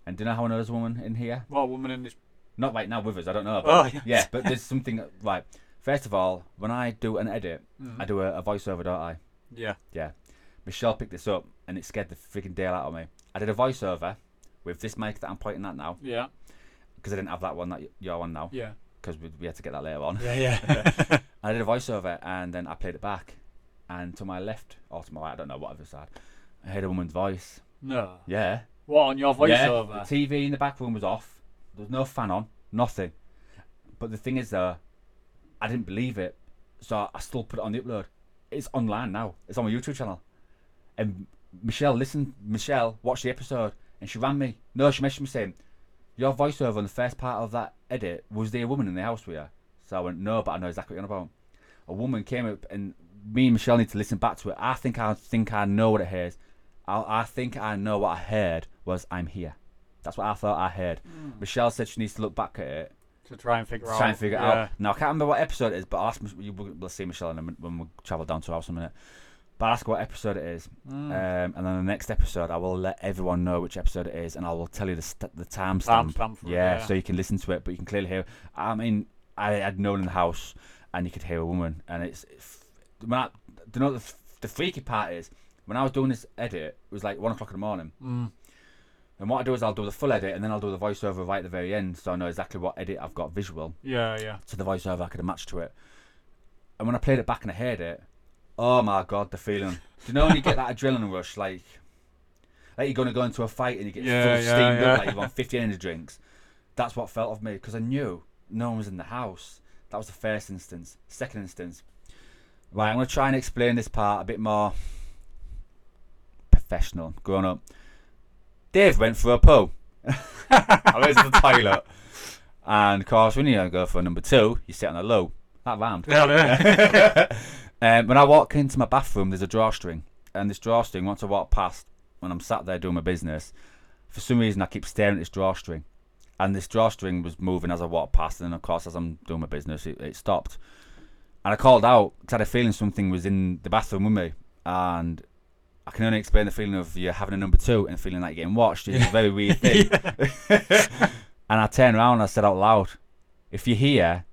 and do you know how I know there's a woman in here? What woman in this? Not right now with us, I don't know. But Oh yeah. yeah, but there's something right. First of all, when I do an edit, Mhm. I do a, a voiceover, don't I? Yeah. Yeah. Michelle picked this up and it scared the freaking deal out of me. I did a voiceover with this mic that I'm pointing at now Yeah. because I didn't have that one that y- you're on now Yeah. because we, we had to get that later on. Yeah. Yeah. I did a voiceover and then I played it back, and to my left or to my right, I don't know whatever side, I heard a woman's voice. no. Yeah, What on your yeah. voiceover? The TV in the back room was off. There was no fan on, nothing. But the thing is, though, I didn't believe it, so I still put it on the upload. It's online now. It's on my YouTube channel. And Michelle listened. Michelle watched the episode, and she ran me. No, she messaged me saying, "Your voiceover on the first part of that edit was there a woman in the house with you?" So I went, "No, but I know exactly what you're on about." A woman came up, and me and Michelle need to listen back to it. I think I think I know what it is. I, I think I know what I heard was "I'm here." That's what I thought I heard. Mm. Michelle said she needs to look back at it to try and figure to out. try and figure yeah. out. Now I can't remember what episode it is, but I'll ask. We'll see Michelle in a when we travel down to her house in a minute. But I'll ask what episode it is, Mm. um, and then the next episode I will let everyone know which episode it is, and I will tell you the st- the timestamp. Timestamp for it, yeah, yeah. so you can listen to it, but you can clearly hear. I mean, I had no one in the house, and you could hear a woman, and it's. it's when I, you know, the, the freaky part is when I was doing this edit, it was like one o'clock in the morning. Mm. And what I do is I'll do the full edit, and then I'll do the voiceover right at the very end, so I know exactly what edit I've got visual Yeah. Yeah. to the voiceover I could have matched to it. And when I played it back and I heard it, oh my god, the feeling. Do you know when you get that adrenaline rush, like like you're gonna go into a fight and you get Yeah, full yeah, steamed yeah. up, like you've on 50 energy drinks. That's what felt of me because I knew no one was in the house. That was the first instance. Second instance, right? I'm gonna try and explain this part a bit more professional, grown up. Dave went for a poo. I went to the toilet. And of course, when you go for number two, you sit on a low. That rhymed. Yeah. yeah. um, when I walk into my bathroom, there's a drawstring. and this drawstring. Once I walk past, when I'm sat there doing my business, for some reason I keep staring at this drawstring, and this drawstring was moving as I walked past, and then of course as I'm doing my business, it, it stopped. And I called out because I had a feeling something was in the bathroom with me, and I can only explain the feeling of you having a number two and feeling like you're getting watched. It's a very weird thing. and I turned around and I said out loud, "If you're here."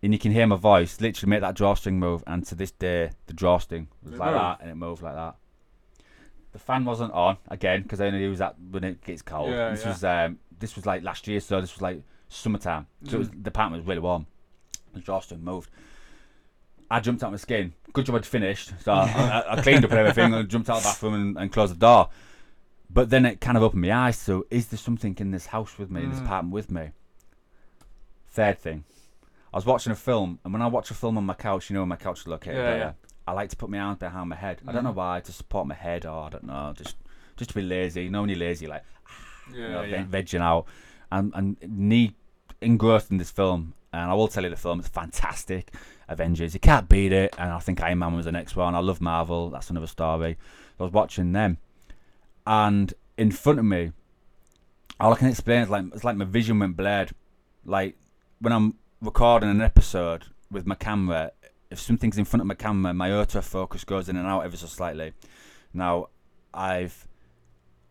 And you can hear my voice. Literally make that drawstring move, and to this day, the drawstring was It like moved? that, and it moved like that. The fan wasn't on again because I only use that when it gets cold. Yeah, this yeah. was um, this was like last year, so this was like summertime. So it was, Mm. the apartment was really warm. The drawstring moved. I jumped out of my skin. Good job I'd finished. So I, I, I cleaned up and everything and jumped out of the bathroom and, and closed the door. But then it kind of opened my eyes. So is there something in this house with me, in this Mm. apartment with me? Third thing. I was watching a film, and when I watch a film on my couch, you know where my couch is located. Yeah, yeah. I like to put my arms behind my head. I don't know Mhm. why, to support my head, or I don't know, just just to be lazy. You know when you're lazy, like you know, Yeah, yeah. ve- vegging out, and and knee engrossed in this film. And I will tell you, the film is fantastic. Avengers, you can't beat it. And I think Iron Man was the next one. I love Marvel. That's another story. I was watching them, and in front of me, all I can explain is like it's like my vision went blurred. Like when I'm recording an episode with my camera, if something's in front of my camera, my autofocus goes in and out ever so slightly. Now, I've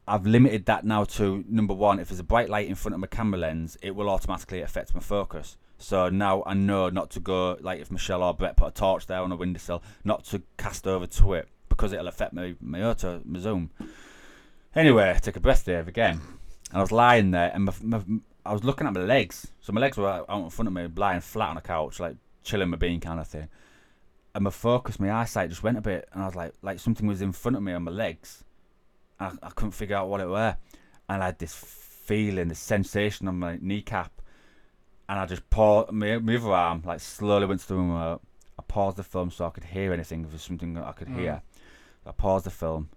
I've limited that now to number one. If there's a bright light in front of my camera lens, it will automatically affect my focus. So now I know not to go like if Michelle or Brett put a torch there on a windowsill, not to cast over to it because it'll affect my my auto my zoom. Anyway, I took a breath there again, and I was lying there, and my, my, I was looking at my legs. So my legs were out in front of me, lying flat on a couch, like chilling my bean kind of thing. And my focus, my eyesight just went a bit, and I was like, like something was in front of me on my legs. I, I couldn't figure out what it were, and I had this feeling, this sensation on my kneecap, and I just paused my, my other arm, like slowly went to the remote. I paused the film so I could hear anything if there's something that I could Mm. hear. I paused the film.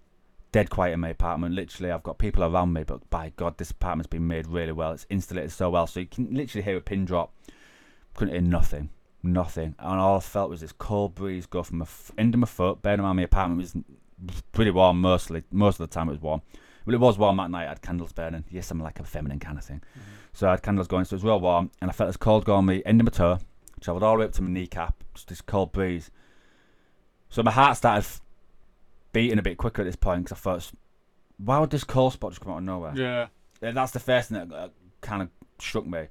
Dead quiet in my apartment. Literally, I've got people around me, but by God, this apartment's been made really well. It's insulated so well, so you can literally hear a pin drop. Couldn't hear nothing, nothing, and all I felt was this cold breeze go from my f- end of my foot. Bearing in mind my apartment was pretty warm mostly. Most of the time it was warm. Well, it was warm that night. I had candles burning. Yes, I'm like a feminine kind of thing. So I had candles going, so it was real warm, and I felt this cold go on my end of my toe, travelled all the way up to my kneecap, just this cold breeze. So my heart started beating a bit quicker at this point because I thought, why would this cold spot just come out of nowhere? Yeah. Yeah, that's the first thing that uh, kind of struck me.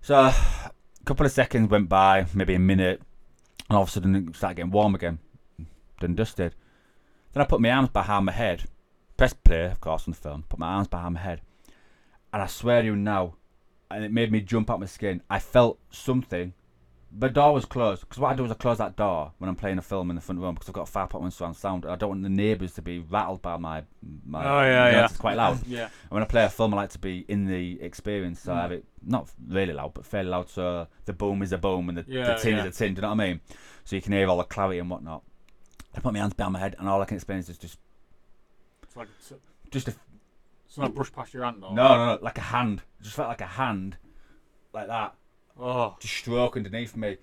So a couple of seconds went by, maybe a minute, and all of a sudden it started getting warm again. Done dusted. Then I put my arms behind my head, pressed play, of course, on the film. Put my arms behind my head, and I swear to you now, and it made me jump out my skin. I felt something. The door was closed because what I do is I close that door when I'm playing a film in the front room because I've got a 5.1 surround sound. I don't want the neighbours to be rattled by my my. Oh, yeah, yeah. It's quite loud. Yeah. And when I play a film, I like to be in the experience, so I Mm. have it not really loud, but fairly loud, so the boom is a boom and the, the tin yeah. is a tin. Do you know what I mean? So you can hear all the clarity and whatnot. I put my hands behind my head, and all I can explain is just just, It's like it's, just a it's not brush past your hand though. no, no, no, like a hand. It just felt like a hand, like that, Oh. just stroke underneath me.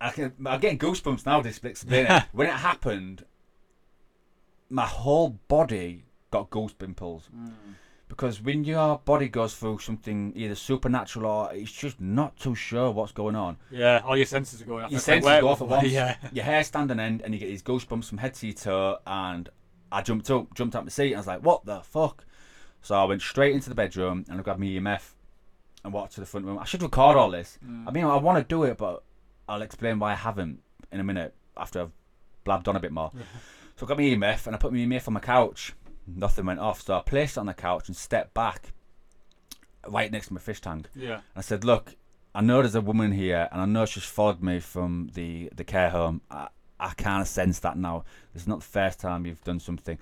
I can, I'm getting goosebumps now. Just explaining it. when it happened, my whole body got goose pimples. Mm. because when your body goes through something either supernatural or it's just not too sure what's going on, Yeah. All your senses are going off. your It's like, senses where- go off at once. Yeah. Your hair stand on end, and you get these goosebumps from head to your toe. And I jumped up, jumped out my seat, and I was like, "What the fuck?" So I went straight into the bedroom and I grabbed my EMF and walked to the front room. I should record all this. Mm. I mean, I want to do it, but I'll explain why I haven't in a minute after I've blabbed on a bit more. So I got my EMF and I put my EMF on my couch. Nothing went off, so I placed it on the couch and stepped back right next to my fish tank. Yeah. And I said, "Look, I know there's a woman here, and I know she's followed me from the the care home. I, I kind of sense that now. This is not the first time you've done something.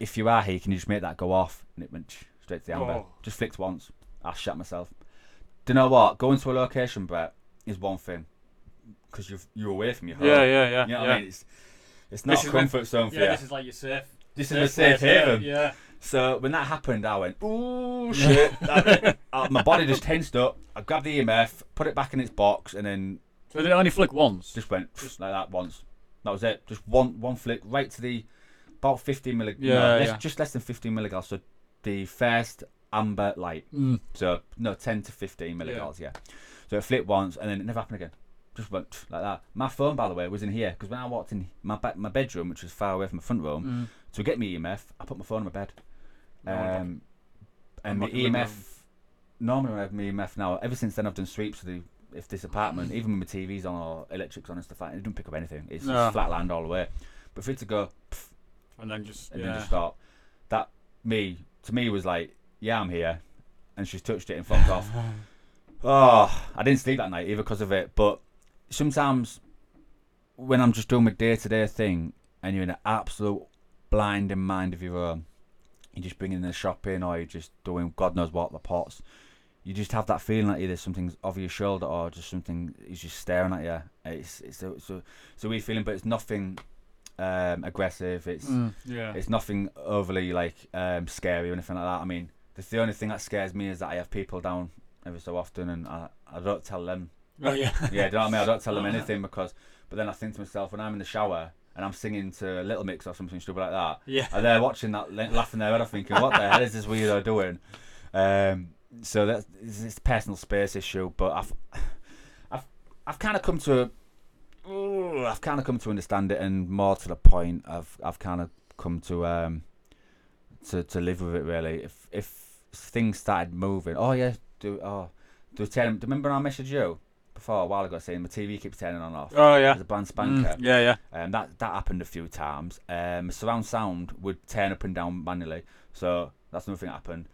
If you are here, can you just make that go off?" And it went straight to the amber. Oh. Just flicked once. I shut myself. Do you know what? Going to a location, Brett, is one thing because you're you're away from your home. Yeah. Yeah. Yeah. You know what yeah. I mean? It's, it's not This a when- comfort zone for yeah. you. This is like your safe. This is a safe haven. Yeah. So when that happened, I went, "Ooh shit!" That- my body just tensed up. I grabbed the EMF, put it back in its box, and then So did it only flick once? just went like that once. That was it. Just one one flick right to the about 15 milli. Yeah, no, less, yeah. just less than 15 milligauss. So the first amber light. Mm. So no, 10 to 15 milligauss. Yeah. So it flipped once and then it never happened again. Just went like that. My phone, by the way, was in here because when I walked in my ba- my bedroom, which was far away from the front room, Mm. to get me EMF, I put my phone on my bed. No, I don't. Um, and my the EMF. Normally, I have my EMF now. Ever since then, I've done sweeps of the if this apartment, even when my TV's on or electrics on and stuff like that, it doesn't pick up anything. It's No. just flatland all the way. But for it to go pff, And then just and yeah. then just start, that me to me was like, yeah, I'm here, and she's touched it and fucked off. Oh, I didn't sleep that night either because of it. But sometimes when I'm just doing my day to day thing and you're in an absolute blinding mind of your own, you're just bringing the shopping or you're just doing God knows what, the pots, you just have that feeling that either something's over your shoulder or just something is just staring at you. It's it's a, it's a, it's a weird feeling, but it's nothing um, aggressive. It's Mm, yeah. it's nothing overly like um, scary or anything like that. I mean, the, the only thing that scares me is that I have people down every so often, and I, I don't tell them. oh yeah. Yeah, do you know what I mean? I don't tell them anything because. But then I think to myself when I'm in the shower and I'm singing to Little Mix or something stupid like that, Yeah. and they're watching that, la- laughing their head off, thinking, "What the hell is this weirdo doing?" Um, so that's it's, personal space issue, but I've I've I've kind of come to a, I've kind of come to understand it, and more to the point, I've I've kind of come to um to to live with it really. If if things started moving, oh yeah, do oh do turn. Do remember when I messaged you before a while ago saying my TV keeps turning on and off. Oh yeah. There's a brand spanker. Mm, yeah, yeah. Um, that that happened a few times. Um, surround sound would turn up and down manually, so that's another thing that happened.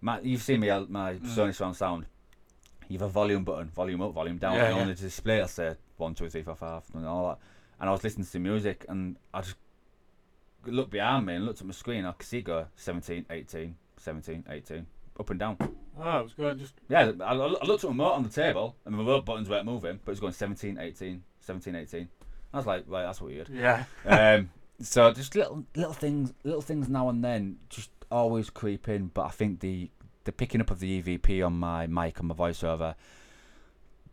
My, you've seen me uh, my Mm. Sony surround sound. You have a volume button, volume up, volume down, Yeah, and on the display it'll say one, two, three, four, five, and all that. And I was listening to music, and I just looked behind me and looked at my screen. I could see it go 17, 18, 17, 18, up and down. Oh, it was going Just Yeah, I, I looked at my remote on the table, and the remote buttons weren't moving, but it was going 17, 18, 17, 18. I was like, right, that's weird yeah. um, so just little little things, little things now and then, just always creeping. But I think the the picking up of the EVP on my mic on my voiceover,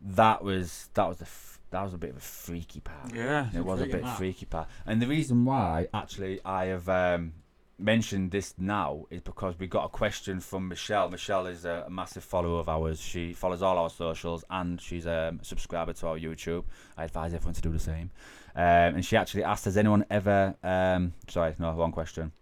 that was that was a that was a bit of a freaky part. Yeah. It was a bit that. freaky part, and the reason why actually I have um, mentioned this now is because we got a question from Michelle. Michelle is a, a massive follower of ours. She follows all our socials and she's um, a subscriber to our YouTube. I advise everyone to do the same. Um, and she actually asked, "Has anyone ever?" Um, sorry, no, wrong question.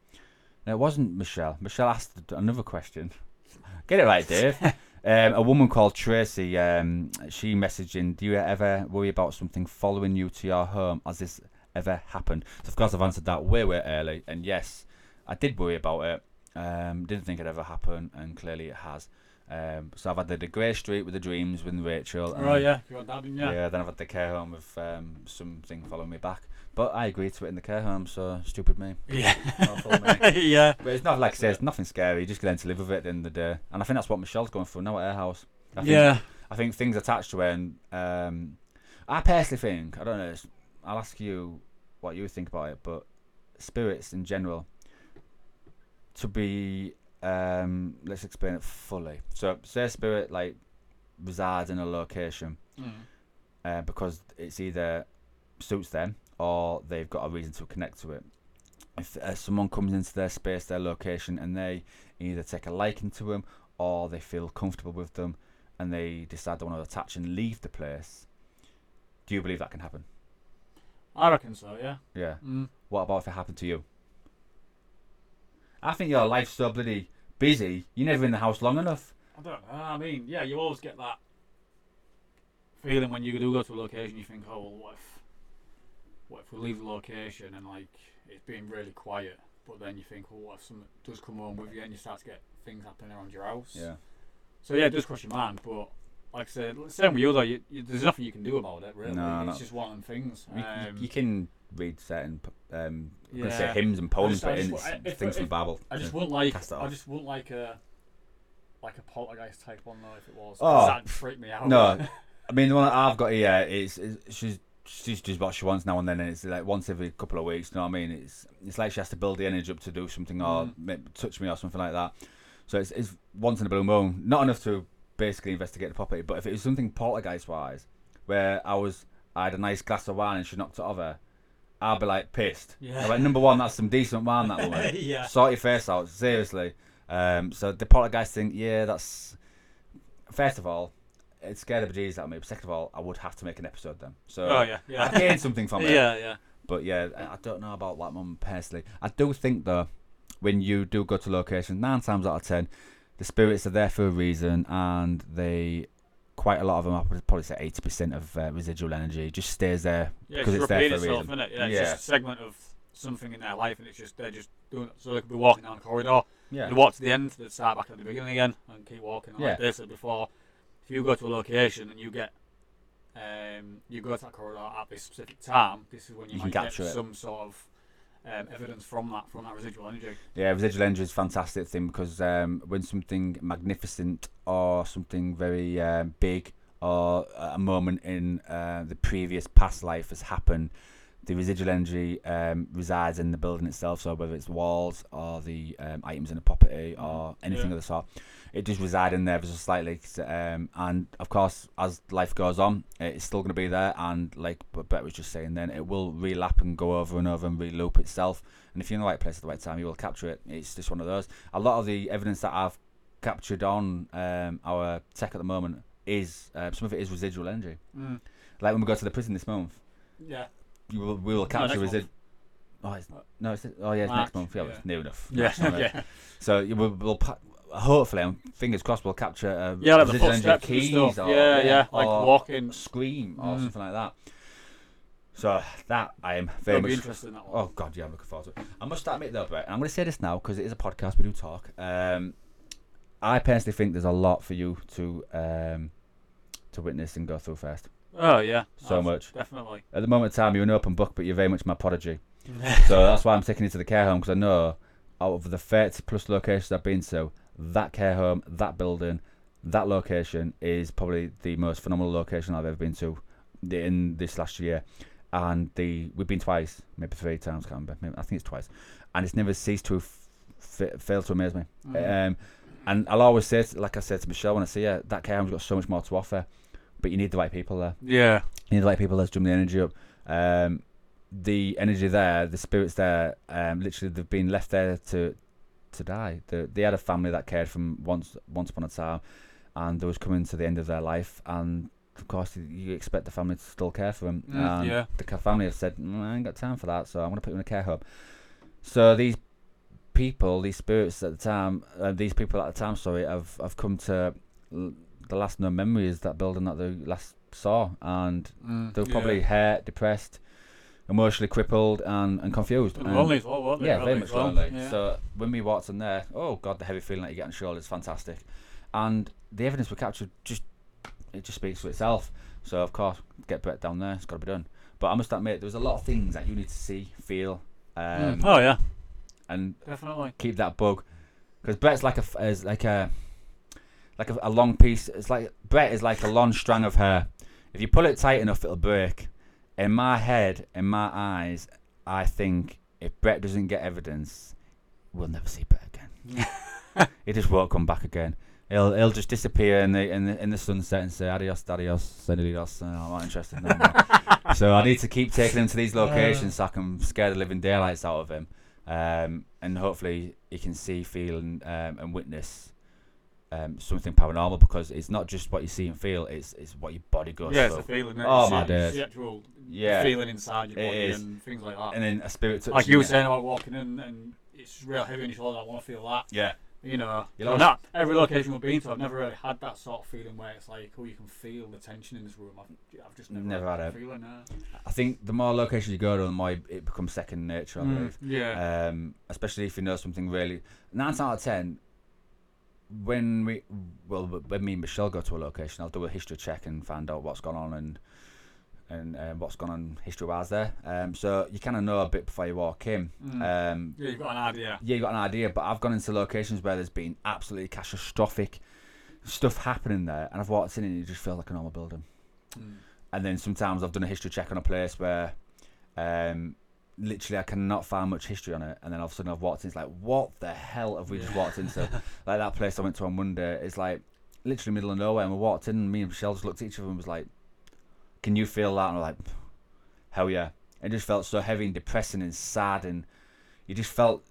No, it wasn't Michelle. Michelle asked another question. Get it right, Dave. Um, a woman called Tracy, um, she messaged in, Do you ever worry about something following you to your home? Has this ever happened? So, of course, I've answered that way, way early. And yes, I did worry about it. Um, didn't think it'd ever happen, and clearly it has. Um, so, I've had the, the Grey Street with the dreams with Rachel. and- Oh yeah. You got that, didn't you? yeah. then I've had the care home with um, something following me back. But I agreed to it in the care home, so stupid me. Yeah. Me. yeah. But it's not like I say, it's nothing scary. You just learn to live with it at the end of the day. And I think that's what Michelle's going through now at her house. I think, Yeah. I think things attached to her, and um, I personally think I don't know. it's- I'll ask you what you think about it, but spirits in general to be um, let's explain it fully. So, say a spirit like resides in a location Mm. uh, because it's either suits them or they've got a reason to connect to it. If uh, someone comes into their space, their location, and they either take a liking to them or they feel comfortable with them and they decide they want to attach and leave the place, do you believe that can happen? I reckon so. Yeah. Yeah. Mm. What about if it happened to you? I think your life's so bloody busy, you're never in the house long enough. I don't know. I mean, yeah, you always get that feeling when you do go to a location. You think, oh, well, what if, what if we leave the location and like it's being really quiet? But then you think, well, what if something does come home with you and you start to get things happening around your house? Yeah. So yeah, it does cross your mind. But like I said, same with you though. You, you, there's nothing you can do about it. Really, No, it's no. just one of them things. You, you- Um, you can read certain um, I'm gonna say hymns and poems, just- I but in just- I- if- things from the Bible. I just Yeah. wouldn't like. I just wouldn't like a like a poltergeist type one though. If it was, Oh. that'd freak me out. No, I mean the one that I've got here is, is she's she's just what she wants now and then, and it's like once every couple of weeks. You know what I mean? It's it's like she has to build the energy up to do something or Mm. touch me or something like that. So it's, it's once in a blue moon, not enough to basically investigate the property. But if it was something poltergeist wise, where I was I had a nice glass of wine and she knocked it over, I'll be like pissed. Yeah. Like number one, that's some decent man, that woman. yeah. Sort your face out, seriously. Um, so the poltergeist thing, yeah, that's. First of all, it scared the bejesus out of me. But second of all, I would have to make an episode then. So Oh yeah. I Yeah. gained something from it. yeah. Yeah. But yeah, I I don't know about that one personally. I do think though, when you do go to locations, nine times out of ten, the spirits are there for a reason, and they quite a lot of them, I would probably say eighty percent of uh, residual energy just stays there Yeah, because it's, it's there for a itself, reason. isn't it? Yeah, it's just a segment of something in their life, and it's just they're just doing it. So they could be walking down a corridor, Yeah, they walk to the end, they start back at the beginning again, and keep walking. And Yeah. Like they said before, if you go to a location and you get, um, you go to that corridor at this specific time, this is when you, You can might get capture it. some sort of um, evidence from that from that residual energy. yeah. Residual energy is a fantastic thing because um, when something magnificent or something very um, big or a moment in uh, the previous past life has happened, the residual energy um, resides in the building itself. So whether it's walls or the um, items in the property or anything Yeah. of the sort, it does reside in there just slightly. Um, and of course, as life goes on, it's still going to be there. And like Brett was just saying, then it will relap and go over and over and reloop itself. And if you're in the right place at the right time, you will capture it. It's just one of those. A lot of the evidence that I've captured on um, our tech at the moment is uh, some of it is residual energy. Mm. Like when we go to the prison this month, Yeah. You will, we will capture next residual. Oh, it's, no, it's, oh yeah, it's March, next month. Yeah, yeah. it's near enough. Yeah. Yeah. So you will, we'll pa- hopefully, um, fingers crossed, we'll capture uh, Yeah, like the footsteps keys stuff. or Yeah, yeah, like walking. scream or Mm. something like that. So that I am very much. interesting. That one. Oh god, yeah, I'm looking forward to it. I must admit though, Brett, and I'm going to say this now because it is a podcast. We do talk. Um, I personally think there's a lot for you to um, to witness and go through first. Oh yeah. So much. Definitely. At the moment in time, you're an open book, but you're very much my prodigy. So that's why I'm taking you to the care home because I know out of the 30 plus locations I've been to, that care home, that building, that location is probably the most phenomenal location I've ever been to in this last year. And the we've been twice, maybe three times, can't remember. Maybe, I think it's twice, and it's never ceased to f- f- fail to amaze me. Mm. Um, and I'll always say, like I said to Michelle when I see her, that care home's got so much more to offer, but you need the right people there. yeah. You need the right people there to drum the energy up. Um, the energy there, the spirits there, um, literally they've been left there to to die. The, they had a family that cared from once once upon a time, and they was coming to the end of their life, and of course you- expect the family to still care for them. Mm, and yeah. the family have said, "Mm, I ain't got time for that, so I'm going to put you in a care home. So these people, these spirits at the time, uh, these people at the time, sorry, have have come to the last known memory is that building that they last saw, and Mm, they were yeah. probably hurt, depressed, emotionally crippled, and, and confused. And And- lonely as well, weren't they? yeah, very much well. lonely. Yeah. So when we walked in there, oh god, the heavy feeling that you get on your shoulders is fantastic, and the evidence we captured just it just speaks for itself. So of course, get Brett down there, it's got to be done. But I must admit, there was a lot of things that you need to see, feel, um, Mm. Oh yeah, and definitely. keep that bug. Because Brett's like a f- is like a like a, a long piece. It's like Brett is like a long strand of hair. If you pull it tight enough, it'll break. In my head, in my eyes, I think if Brett doesn't get evidence, we'll never see Brett again. he just won't come back again. He'll he'll just disappear in the in the in the sunset and say adios, adios, adios. Uh, I'm not interested. No more. so I need to keep taking him to these locations so I can scare the living daylights out of him, um, and hopefully he can see, feel, and um, and witness um, something paranormal because it's not just what you see and feel; it's it's what your body goes Yeah, it's through. the feeling. Oh, it's my the- days. the actual yeah, feeling inside your It body is. and things like that. and then a spirit touching like you were saying about walking in and it's real heavy on your shoulder. I want to feel that. Yeah, You know, You'll and always- that every location we've been to, I've never really had that sort of feeling where it's like, oh, you can feel the tension in this room. I've, I've just never, Never had that it. feeling. Uh, I think the more locations you go to, the more it becomes second nature. I mm, believe. yeah. um, especially if you know something really. Nine out of ten, when we well, when me and Michelle go to a location, I'll do a history check and find out what's gone on and and um, what's gone on history wise there. Um, so you kind of know a bit before you walk in. Mm. Um, yeah, you've got an idea. yeah, you've got an idea, but I've gone into locations where there's been absolutely catastrophic stuff happening there, and I've walked in and it just feels like a normal building Mm. and then sometimes I've done a history check on a place where um, literally I cannot find much history on it, and then all of a sudden I've walked in. It's like, what the hell have we just walked into? like that place I went to on Monday. It's like literally middle of nowhere, and we walked in, and me and Michelle just looked at each other and was like, "Can you feel that?" And we're like, "Hell yeah!" It just felt so heavy and depressing and sad, and you just felt.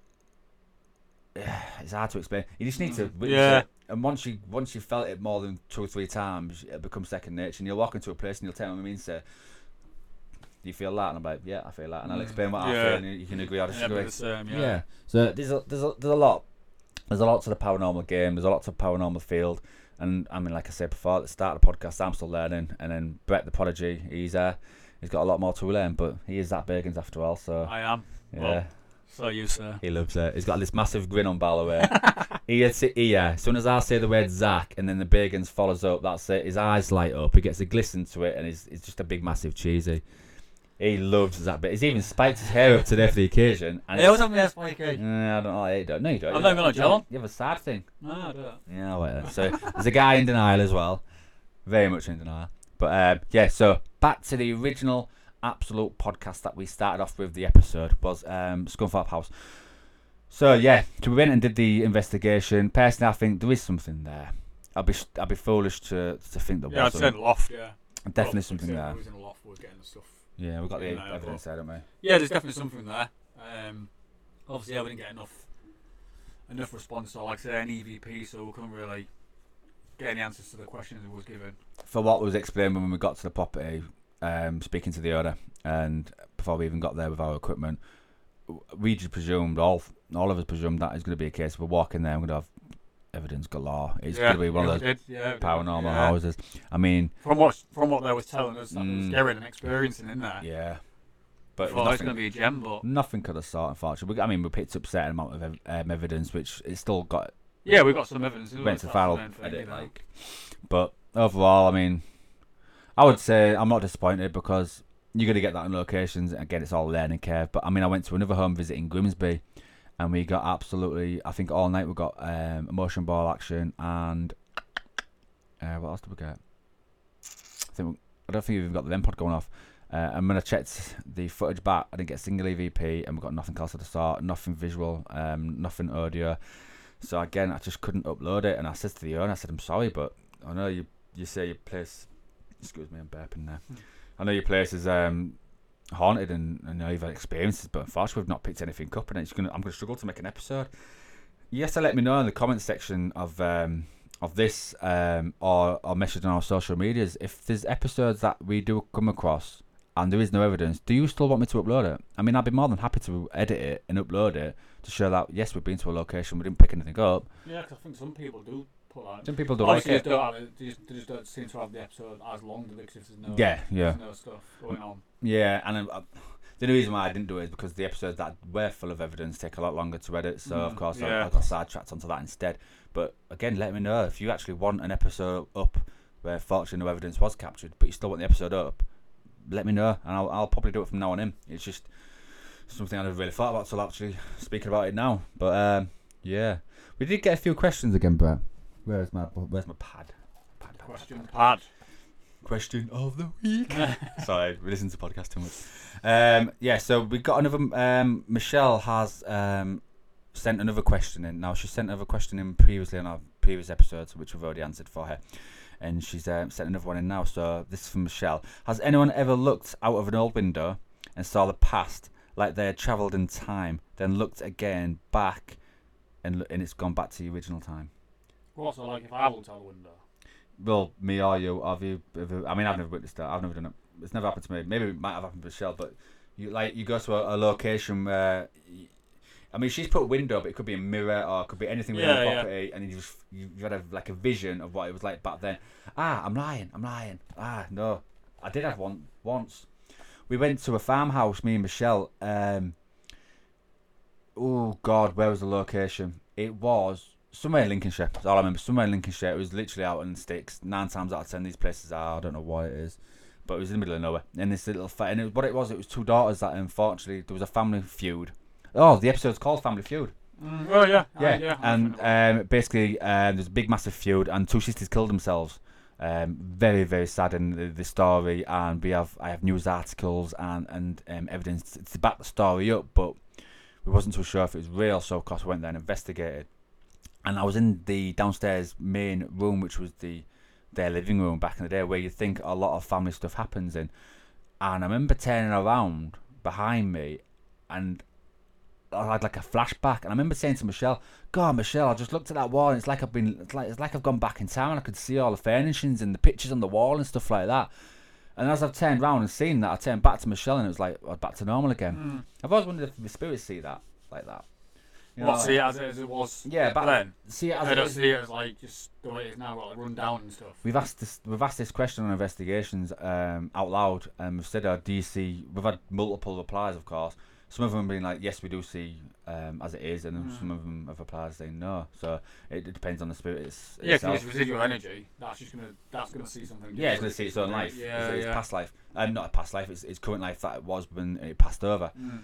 It's hard to explain. You just need to witness yeah. it. And once you once you felt it more than two or three times, it becomes second nature. And you'll walk into a place and you'll tell them I mean, say, "Do you feel that?" And I'm like, "Yeah, I feel that." And I'll Mm, explain what I yeah. feel, and you can agree or Yeah, disagree. but it's, um, Yeah. yeah. So there's a, there's a there's a lot there's a lot to the paranormal game. There's a lot to the paranormal field. And I mean, like I said before, at the start of the podcast, I'm still learning. And then Brett the Prodigy, he's uh, he's got a lot more to learn. But he is that Bagans after all. So I am. yeah, well, So you, sir. he loves it. He's got this massive grin on by the way. he gets it here. As soon as I say the word Zak, and then the Bagans follows up, that's it. His eyes light up. He gets a glisten to it, and he's, he's just a big, massive cheesy. He loves that bit. He's even spiked his hair up today for the occasion. And always was on the SYK. Yeah, I don't know. I don't. No, you don't. I've You never don't. got a gel on. You have a sad thing. No, I don't. Yeah, wait. So there's a guy in denial as well. Very much in denial. But um, yeah, so back to the original absolute podcast that we started off with. The episode was um, Scunthorpe House. So yeah, so we went and did the investigation. Personally, I think there is something there. I'd be I'd be foolish to to think there Yeah, I'd wasn't. say loft, yeah. Definitely Well, something like there. we was in a loft, we were getting the stuff. Yeah, we've got the Yeah, evidence there, don't we? Yeah, there's definitely something there. Um, obviously, we didn't get enough enough response, so like I said, an EVP, so we couldn't really get any answers to the questions we was given. for what was explained when we got to the property, um, speaking to the owner, and before we even got there with our equipment, we just presumed all all of us presumed that it's going to be a case. We're walking there, we're going to have evidence galore. It's yeah, going to be one of those did, yeah, paranormal yeah. houses. I mean, From what from what they were telling us, that Mm. was getting and experiencing in there. yeah, but Thought it was nothing, going to be a gem, but nothing could have sought. Unfortunately, I mean, we picked up a certain amount of um, evidence, which it's still got yeah, we got some evidence. went to That's the the final edit, like. But overall, I mean, I would say I'm not disappointed because you're gonna get that in locations. Again, it's all learning curve. But I mean, I went to another home visit in Grimsby, and we got absolutely. I think all night we got um, motion ball action and uh, what else did we get? I think we, I don't think we've even got the pod going off. Uh, I'm gonna check the footage back, I didn't get a single EVP, and we got nothing else of the sort, nothing visual, um, nothing audio. So again, I just couldn't upload it, and I said to the owner, I said, "I'm sorry, but I know you you say your place. Excuse me, I'm burping there. I know your place is um, haunted, and, and I know you've had experiences, but unfortunately, we've not picked anything up, and it's gonna I'm gonna struggle to make an episode. Yes, let me know in the comment section of um, of this, um, or or message on our social medias if there's episodes that we do come across and there is no evidence. Do you still want me to upload it? I mean, I'd be more than happy to edit it and upload it to show that yes, we've been to a location, we didn't pick anything up. Yeah, 'cause I think some people do put. Some people don't like Obviously, they it. don't, have it, they, just, they just don't seem to have the episode as long because there's no, Yeah, yeah. there's no stuff going on. Yeah, and um, uh, the only reason why I didn't do it is because the episodes that were full of evidence take a lot longer to edit. So of Mm, course I, yeah. I got sidetracked onto that instead. But again, let me know if you actually want an episode up where fortunately no evidence was captured, but you still want the episode up. Let me know, and I'll, I'll probably do it from now on in. It's just something I never really thought about till actually speaking about it now. But um, yeah, we did get a few questions again, Brett. Where's my where's my pad? Pad, Question pad. pad. Question of the week. Sorry, we listen to podcast too much. Um, yeah, so we got another. Um, Michelle has um, sent another question in. Now she sent another question in previously on our previous episodes, which we've already answered for her, and she's um, sent another one in now. So this is from Michelle. Has anyone ever looked out of an old window and saw the past, like they had travelled in time, then looked again back, and and it's gone back to the original time? Well, so like if I looked out the window. Well, me or you, have you? Have you- I mean, I've never witnessed that. I've never done it. It's never happened to me. Maybe it might have happened to Michelle, but you like you go to a, a location where. I mean, she's put a window, but it could be a mirror or it could be anything within Yeah, the yeah. property, and you just you, you had a, like a vision of what it was like back then. Ah, I'm lying. I'm lying. Ah, no, I did have one once. We went to a farmhouse, me and Michelle. Um, oh God, where was the location? It was somewhere in Lincolnshire. That's all I remember. Somewhere in Lincolnshire. It was literally out in the sticks. Nine times out of ten, these places are. I don't know why it is, but it was in the middle of nowhere. And this little fa- and it, what it was, it was two daughters that unfortunately there was a family feud. Oh, the episode's called Family Feud. Mm, well, yeah, Yeah, uh, yeah. And um, basically uh, there's a big massive feud, and two sisters killed themselves. Um, very very sad in the, the story, and we have I have news articles and and um, evidence to back the story up, but we wasn't too sure if it was real, so of course we went there and investigated. And I was in the downstairs main room, which was the their living room back in the day, where you think a lot of family stuff happens in. And I remember turning around behind me, and I had like a flashback. And I remember saying to Michelle, "God, Michelle, I just looked at that wall, and it's like I've been, it's like it's like I've gone back in time. And I could see all the furnishings and the pictures on the wall and stuff like that." And as I've turned round and seen that, I turned back to Michelle, and it was like back to normal again. Mm. I've always wondered if the spirits see that like that. You know, What, like- see it as, as it was Yeah, back then? see it as I it don't is. see it as like just the way it is now, like run down and stuff. We've asked this. We've asked this question on investigations um, out loud, and we've said, our DC. We've had multiple replies, of course. Some of them being like, "Yes, we do see um, as it is," and then Mm. some of them have replied saying no. So it, it depends on the spirit it's, Yeah, because itself. it's residual energy. That's just gonna that's gonna see something. Yeah, it's going to see its own life. Yeah, it's, it's yeah. past life. Um, not a past life. It's, it's current life that it was when it passed over. Mm.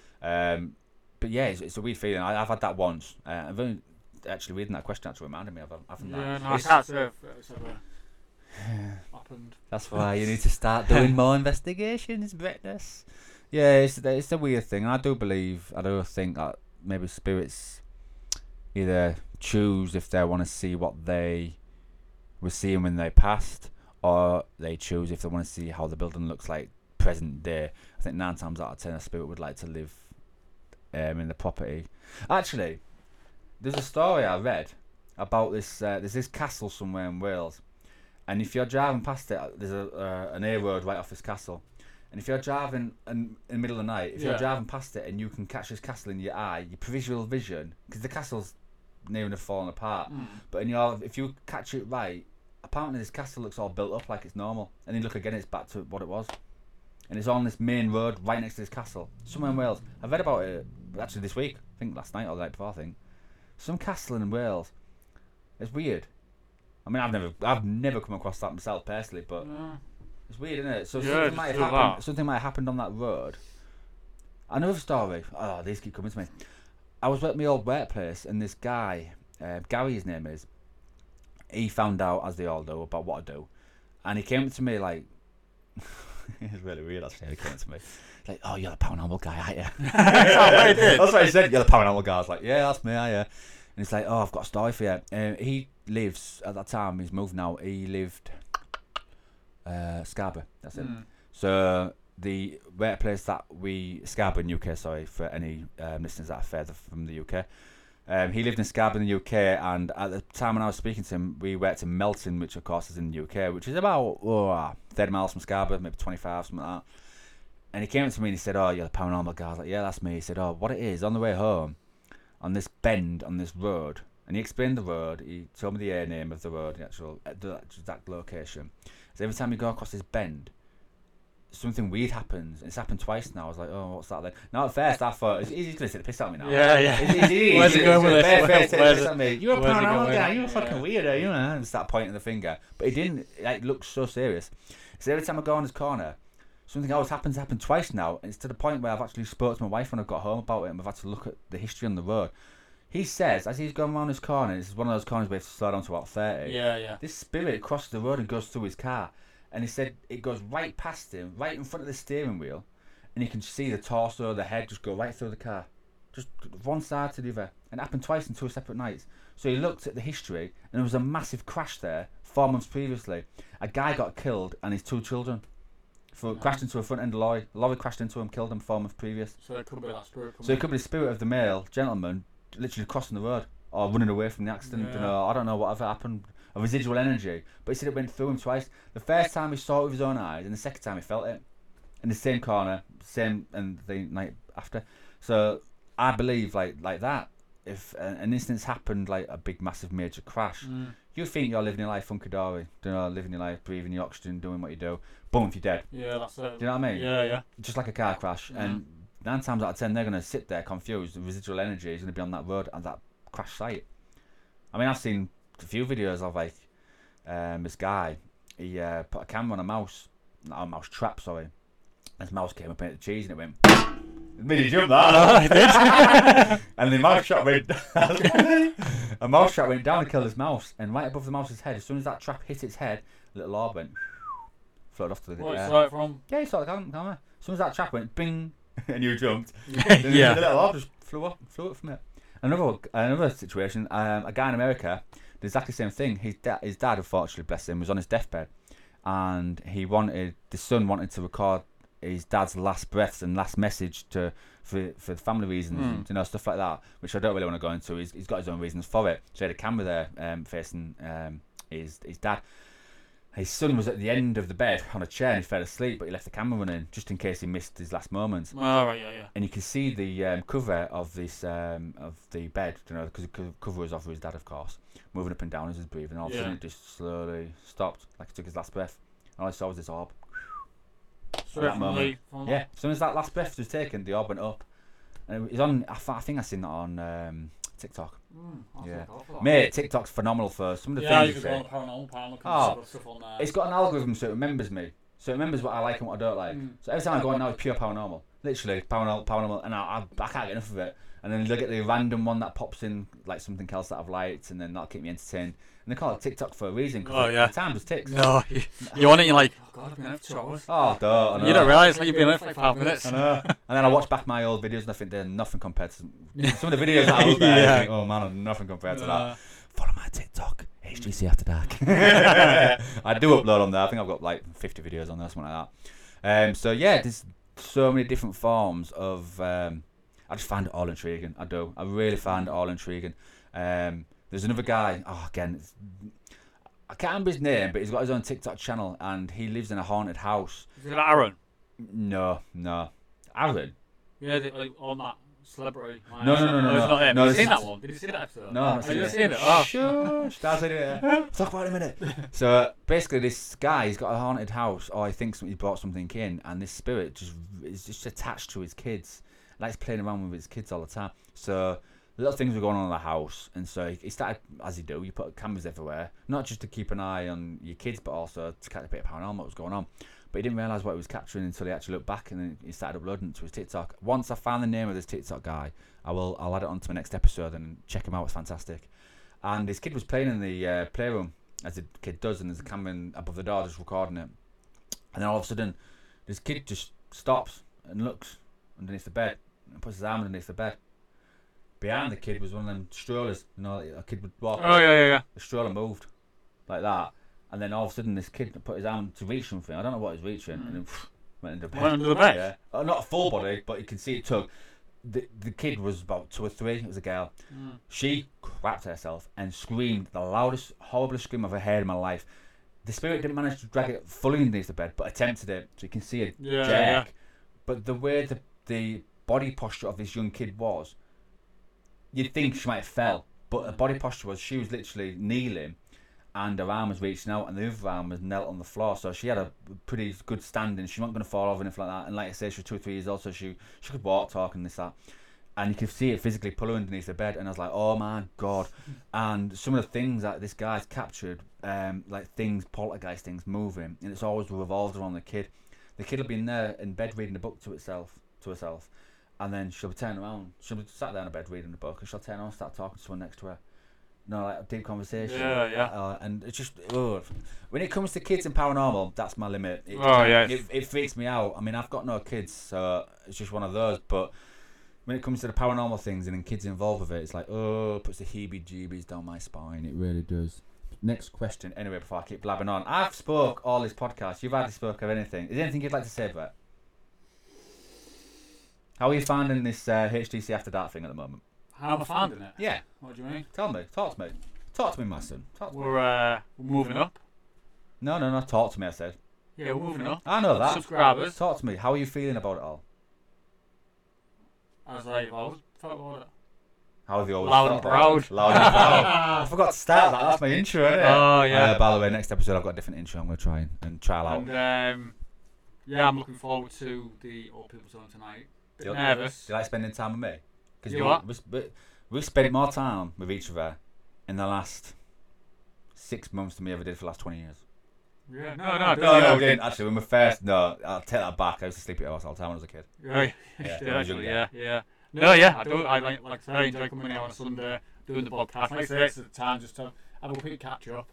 Um, but yeah, it's, it's a weird feeling. I, I've had that once. Uh, I've only actually reading that question actually reminded me of having Yeah, that. no, It's- if it's happened. That's why you need to start doing more investigations, Britness. Yeah, it's it's a weird thing. I do believe, I do think that maybe spirits either choose if they want to see what they were seeing when they passed, or they choose if they want to see how the building looks like present day. I think nine times out of ten, a spirit would like to live um, in the property. Actually, there's a story I read about this. Uh, there's this castle somewhere in Wales, and if you're driving past it, there's a uh, an A road right off this castle. And if you're driving in, in the middle of the night, if you're driving past it and you can catch this castle in your eye, your visual vision, because the castle's near enough falling apart, Mm. but in your if you catch it right, apparently this castle looks all built up like it's normal, and then look again, it's back to what it was, and it's on this main road right next to this castle, somewhere in Wales. I read about it actually this week, I think last night or the night before. I think some castle in Wales. It's weird. I mean, I've never, I've never come across that myself personally, but Yeah. it's weird, isn't it? So Yeah, something might have happened. that. Something might have happened on that road. Another story. Oh, these keep coming to me. I was at my old workplace, and this guy, uh, Gary, his name is. He found out, as they all do, about what I do, and he came to me like. it's really weird. Actually, he came to me like, "Oh, you're the paranormal guy, aren't you?" what he did? That's what he said. You're the paranormal guy. I was like, "Yeah, that's me, yeah." And he's like, "Oh, I've got a story for you." Um, he lives at that time. He's moved now. He lived uh, Scarborough. That's it. Mm. So the workplace that we Scarborough in UK. Sorry for any um, listeners that are further from the UK. Um, he lived in Scarborough in the UK, and at the time when I was speaking to him, we worked in Malton, which of course is in the UK, which is about oh, 30 miles from Scarborough, maybe 25, something like that. And he came up to me and he said, "Oh, you're the paranormal guy." I was like, "Yeah, that's me." He said, "Oh, what it is on the way home, on this bend on this road." And he explained the road. He told me the name of the road, the actual uh, the exact location. So every time you go across this bend, something weird happens. It's happened twice now. I was like, "Oh, what's that then?" Now at first I thought he's, he's going to take the piss out of me now. Yeah, yeah. Where's he he's going with gonna this? bare Where- face take the where's piss it- at me. You're a paranormal guy. You're a fucking Yeah. weirdo. You know, and start pointing the finger. But he didn't. Like, look so serious. So every time I go on his corner, something always happens. Happened twice now. And it's to the point where I've actually spoke to my wife when I've got home about it, and we've had to look at the history on the road. He says as he's going around his corner, this is one of those corners where you have to slow down to about thirty. Yeah, yeah. This spirit crosses the road and goes through his car. And he said it goes right past him, right in front of the steering wheel, and you can see the torso, the head just go right through the car. Just one side to the other. And it happened twice in two separate nights. So he looked at the history, and there was a massive crash there four months previously. A guy got killed and his two children. For, crashed into a front end lorry. A lorry crashed into him, killed him four months previous. So it could be that spirit. So it could be the spirit of the male gentleman literally crossing the road or running away from the accident. You know, I don't know whatever happened. A residual energy, but he said it went through him twice. The first time he saw it with his own eyes, and the second time he felt it in the same corner, same and the night after. So I believe like like that. If an, an instance happened, like a big, massive, major crash, Mm. you think you're living your life funky dory, you know, living your life, breathing your oxygen, doing what you do. Boom, if you're dead. Yeah, that's it. Do you know what I mean? Yeah, yeah. just like a car crash. Mhm. And nine times out of ten, they're going to sit there confused. The residual energy is going to be on that road at that crash site. I mean, I've seen a few videos of like um, this guy. He uh, put a camera on a mouse, not a mouse trap, sorry. This mouse came up and ate the cheese and it went. It made you jump that. did. and the mouse trap went. a mouse trap went down and killed his mouse. And right above the mouse's head, as soon as that trap hit its head, a little orb went. Floated off to the What air. it's like from? Yeah, you saw the camera. camera. As soon as that trap went bing, and you jumped, yeah. the little orb just flew up, flew up from it. Another another situation. Um, a guy in America did exactly the same thing. His dad, his dad, unfortunately, bless him, was on his deathbed, and he wanted the son wanted to record his dad's last breaths and last message to for for family reasons, Hmm. and, you know, stuff like that, which I don't really want to go into. He's, he's got his own reasons for it. So he had a camera there um, facing um, his his dad. His son was at the end of the bed on a chair and he fell asleep, but he left the camera running just in case he missed his last moments. All right, yeah, yeah. And you can see the um, cover of this um, of the bed, you know, because the cover was over his dad, of course, moving up and down as he was breathing. All of a sudden, Yeah. it just slowly stopped, like he took his last breath. All I saw was this orb. Straight from moment. Yeah, as soon as that last breath was taken, the orb went up. And it was on. I, th- I think I seen that on um, TikTok. Mm, I'll Yeah. look out for that. Mate, TikTok's phenomenal for some of the Yeah, things. can you go say. on paranormal, paranormal, Oh, stuff on there. It's got an algorithm so it remembers me. So it remembers what I like and what I don't like. Mm. So every time I go on now, it's pure paranormal. Literally, paranormal, paranormal, and I, I, I can't get enough of it. And then look at the random one that pops in, like something else that I've liked, and then that'll keep me entertained. And they call it TikTok for a reason. 'cause Oh, the- yeah. The time just ticks. No, you, you want it, you're like, oh god, I've been out for two hours. Oh, duh, I know. You don't realise like you've been out for like five minutes. I know. and then I watch back my old videos, and I think they're nothing compared to some, some of the videos that I was there. Yeah. Think, oh man, nothing compared to that. Follow my TikTok, HGC After Dark. I do upload on there. I think I've got like 50 videos on there, something like that. Um, so yeah, there's so many different forms of. Um, I just find it all intriguing. I do. I really find it all intriguing. Um, there's another guy. Oh, again, I can't remember his name, but he's got his own TikTok channel, and he lives in a haunted house. is it Aaron? No, no, Aaron. Yeah, like, on that celebrity. Like, No, no, no, no, it's no. not him. No, Have you seen that one? Did you see that episode? No, I've seen seen it. it? Oh. Shush, that's it. Talk about it in a minute. So basically, this guy, he's got a haunted house, or he thinks he brought something in, and this spirit just is just attached to his kids, likes playing around with his kids all the time. So little things were going on in the house, and so he- started, as you do, you put cameras everywhere, not just to keep an eye on your kids, but also to catch a bit of paranormal what was going on. But he didn't realise what he was capturing until he actually looked back, and then he started uploading it to his TikTok. Once I found the name of this TikTok guy, I will I'll add it onto my next episode and check him out. It's fantastic. And his kid was playing in the uh, playroom, as a kid does, and there's a camera above the door just recording it. And then all of a sudden, this kid just stops and looks underneath the bed and puts his arm underneath the bed. Behind the kid was one of them strollers. You know, a kid would walk. Oh yeah, yeah, yeah. The stroller moved like that, and then all of a sudden, this kid put his arm to reach something. I don't know what he's reaching, and then went into bed. Went under the bed. Yeah, uh, not a full body, but you can see it took. The, the kid was about two or three. It was a girl. Mm. She crapped herself and screamed the loudest, horriblest scream I've ever heard in my life. The spirit didn't manage to drag it fully underneath the bed, but attempted it. So you can see it Yeah, jerk. yeah. But the way the the body posture of this young kid was, you'd think she might have fell. But her body posture was she was literally kneeling, and her arm was reaching out, and the other arm was knelt on the floor. So she had a pretty good standing. She wasn't going to fall over anything like that. And like I say, she was two or three years old, so she she could walk, talk, and this that. And you could see it physically pull her underneath the bed, and I was like, "Oh my god!" And some of the things that this guy's captured, um, like things, poltergeist things, moving, and it's always revolved around the kid. The kid had been there in bed reading a book to itself, to herself, and then she'll turn around. She'll be sat there in a bed reading a book, and she'll turn around and start talking to someone next to her. No, like a deep conversation. Yeah, yeah. Uh, and it's just ugh. when it comes to kids and paranormal, that's my limit. It, Oh, yeah. it, it freaks me out. I mean, I've got no kids, so it's just one of those. But when it comes to the paranormal things and then kids involved with it, it's like oh, it puts the heebie-jeebies down my spine. It really does. Next question. Anyway, before I keep blabbing on, I've spoke all this podcast. You've hardly spoke of anything. Is there anything you'd like to say about it? How are you finding this uh, HTC After Dark thing at the moment? How am I finding it? Yeah, What do you mean? tell me. Talk to me. Talk to me, my son. Talk to me. We're uh, we're moving up. No, no, no. Talk to me. I said. Yeah, we're moving up. I know that. Subscribers. Talk to me. How are you feeling about it all? I was like, well, talk about it. How have you always Loud and about it? proud. Loud and proud. I forgot to start that. That's my intro, isn't it? Oh yeah. Uh, by the way, next episode I've got a different intro. I'm going to try and, and trial out. and um, yeah, I'm looking forward to the Old People's Zone tonight. Bit Yep. nervous. Do you like spending time with me? Because You what? we, we, we've spent more time with each other in the last six months than we ever did for the last 20 years. Yeah. No, no, No, no, we didn't. Actually, when we first, no, I'll take that back. I used to sleep at your house all the time when I was a kid. Yeah, Yeah, yeah, when I was actually, yeah, yeah. No, yeah, I do. I like, like I say, I enjoy coming here on a Sunday, doing the podcast. Like I say, it's the time just to have a quick catch up,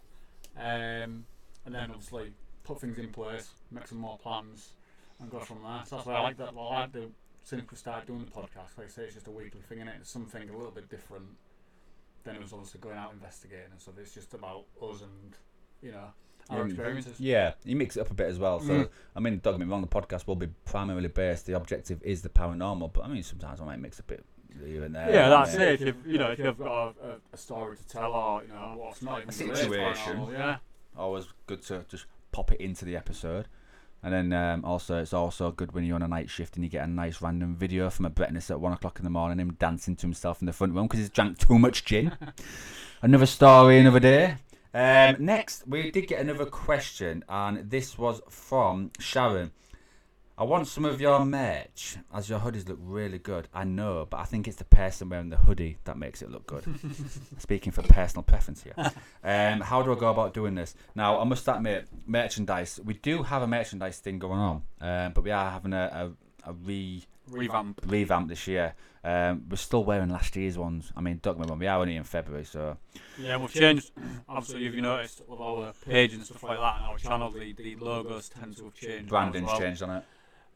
um, and then obviously put things in place, make some more plans, and go from there. So that's why I like that. Well, I like the since we started doing the podcast. Like I say, it's just a weekly thing, and it? it's something a little bit different than it was obviously going out investigating and stuff. It's just about us and you know. our experiences. Yeah, you mix it up a bit as well. So, Mm. I mean, don't get me wrong, the podcast will be primarily based. The objective is the paranormal, but I mean, sometimes I might mix a bit here and there. Yeah, that's Yeah. it. If you've, you know, if you've got a, a, a story to tell, or you know, what's not even A related to situation. paranormal, Yeah, Always good to just pop it into the episode. And then um, also, it's also good when you're on a night shift and you get a nice random video from a Bretness at one o'clock in the morning, him dancing to himself in the front room because he's drank too much gin. another story, another day. Um, next, we did get another question, and this was from Sharon. I want some of your merch, as your hoodies look really good. I know, but I think it's the person wearing the hoodie that makes it look good. Speaking for personal preference here. Um, how do I go about doing this? Now, I must admit, merchandise. We do have a merchandise thing going on, um, but we are having a, a, a re revamp. revamp this year. Um, we're still wearing last year's ones. I mean, don't get me wrong, we are only in February, so Yeah, we've changed. Obviously, if you noticed with our page and stuff like that, and our channel, the, the logos tend to have changed. branding's well. changed on it.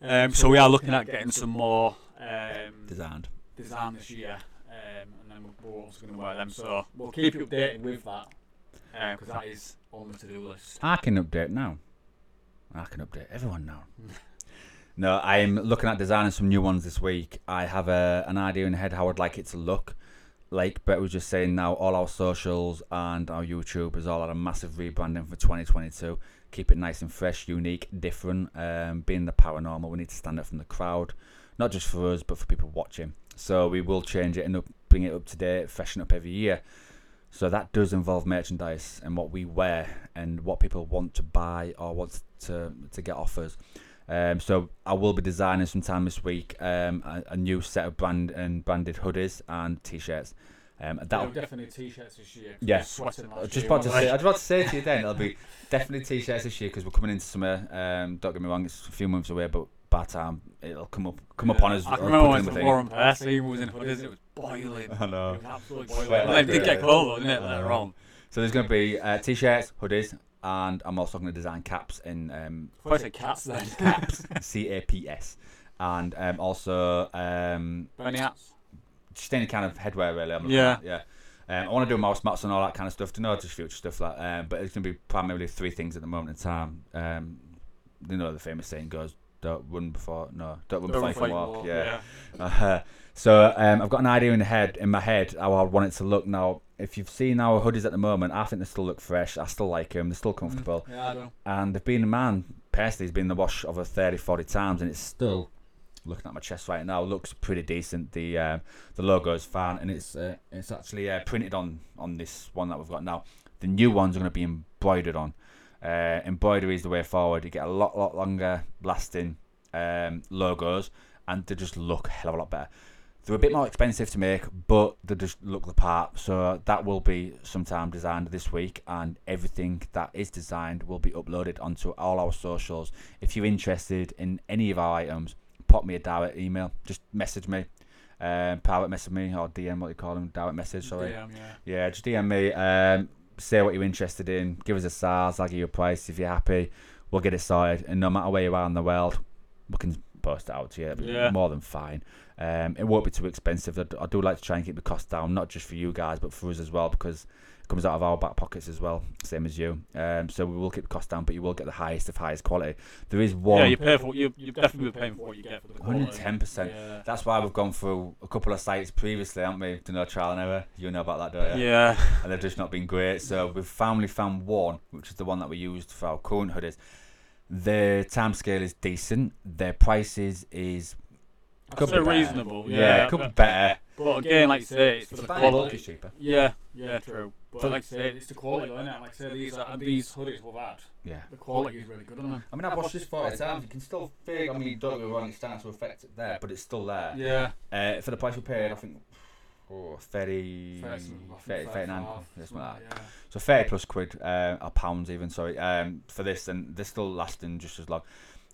Um, so we are looking at getting some more um, Designed. design this year, um, and then we're also going to wear them. So we'll keep you updated with that because that is on the to-do list. I can update now. I can update everyone now. no, I'm looking at designing some new ones this week. I have a, an idea in head how I'd like it to look. Like Brett was just saying now, all our socials and our YouTube is all had a massive rebranding for 2022. Keep it nice and fresh, unique, different. Um, being the paranormal, we need to stand up from the crowd, not just for us, but for people watching. So we will change it and up, bring it up to date, freshen up every year. So that does involve merchandise and what we wear and what people want to buy or want to to get offers. Um, so I will be designing sometime this week um, a, a new set of brand and branded hoodies and t-shirts. Um, That'll that'll, definitely t-shirts this year. 'cause Yeah. Sweating I was just about to say, we? I was about to say to you then, it'll be definitely t-shirts this year because we're coming into summer. Um, don't get me wrong, it's a few months away, but by the time it'll come up, come upon us. I I'll remember put it when in to the. Wharram Percy was in hoodies. It was boiling. I It know. was absolutely boiling. Sweat But like it did get cold, didn't it? I Later know. on. So there's going to be uh, t-shirts, hoodies, and I'm also going to design caps in um, If I say then caps, C A P S, and um, also um, Bernie hats. Just any kind of headwear really. I'm Yeah. at, yeah. Um, I want to do mouse mats and all that kind of stuff. To know just future stuff like. Um, but it's going to be primarily three things at the moment in time. Um, you know the famous saying goes, "Don't run before no, don't run Don't before you can fight walk." war, yeah. Uh, so um, I've got an idea in the head, in my head, how I want it to look. Now, if you've seen our hoodies at the moment, I think they still look fresh. I still like them. They're still comfortable, Yeah, I do. and they've been a man. Personally, has been in the wash over 30, 40 times, and it's still looking at my chest right now. Looks pretty decent. The um, the logo is fine, and it's uh, it's actually uh, printed on on this one that we've got now. The new ones are going to be embroidered on. Uh, embroidery is the way forward. You get a lot lot longer lasting um, logos, and they just look a hell of a lot better. They're a bit more expensive to make, but they just look the part. So that will be sometime designed this week, and everything that is designed will be uploaded onto all our socials. If you're interested in any of our items, pop me a direct email. Just message me, um, private message me, or DM what you call them, direct message. Sorry. DM, yeah. Yeah, just DM me. Um, say what you're interested in. Give us a size. I'll give you a price. If you're happy, we'll get it sorted. And no matter where you are in the world, we can post it out to you. Yeah. More than fine. Um, it won't be too expensive. I do, like to try and keep the cost down, not just for you guys, but for us as well, because comes out of our back pockets as well, same as you. Um, so we will keep the cost down, but you will get the highest of highest quality. There is one. Yeah, you pay for you. You definitely be paying for what you get for the quality. 110%. That's why we've gone through a couple of sites previously, haven't we? To a trial and error. You know about that, don't you? Yeah. and they've just not been great. So we've finally found one, which is the one that we used for our current hoodies. The timescale is decent. Their prices is I'd say be better. reasonable. yeah, Yeah. it could be but, better. but again, like you say, it's for It's the fine, bulk quality. is cheaper. Yeah, yeah, true. But For- like I say, it's the quality, isn't it? Like I say, these are, these hoodies we've had. Yeah. The quality is really good on them. I mean, I've watched this 40 times. You can still feel, I mean, don't get me wrong, it's starting to affect it there, but it's still there. Yeah. Uh, for the price we paid, I think, oh, 30, First, 30 39, half, something something like that. that, yeah. So 30 plus quid, uh, or pounds even, sorry, um, for this, and they're still lasting just as long.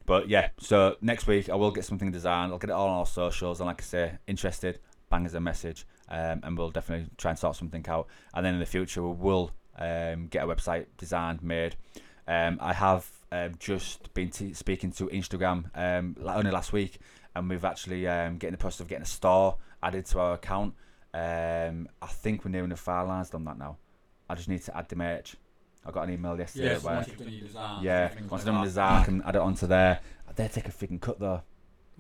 But yeah, so next week I will get something designed. I'll get it all on our socials, and like I say, interested, bang us a message, um, and we'll definitely try and sort something out. And then in the future, we will um, get a website designed, made. Um, I have um, just been t- speaking to Instagram um, only last week, and we've actually um, getting the process of getting a store added to our account. Um, I think we're nearing the file lines on that now. I just need to add the merch. I got an email yesterday Yeah, where someone keeps doing your designs yeah, once like I'm in the. Zark and add it onto there, they take a freaking cut though.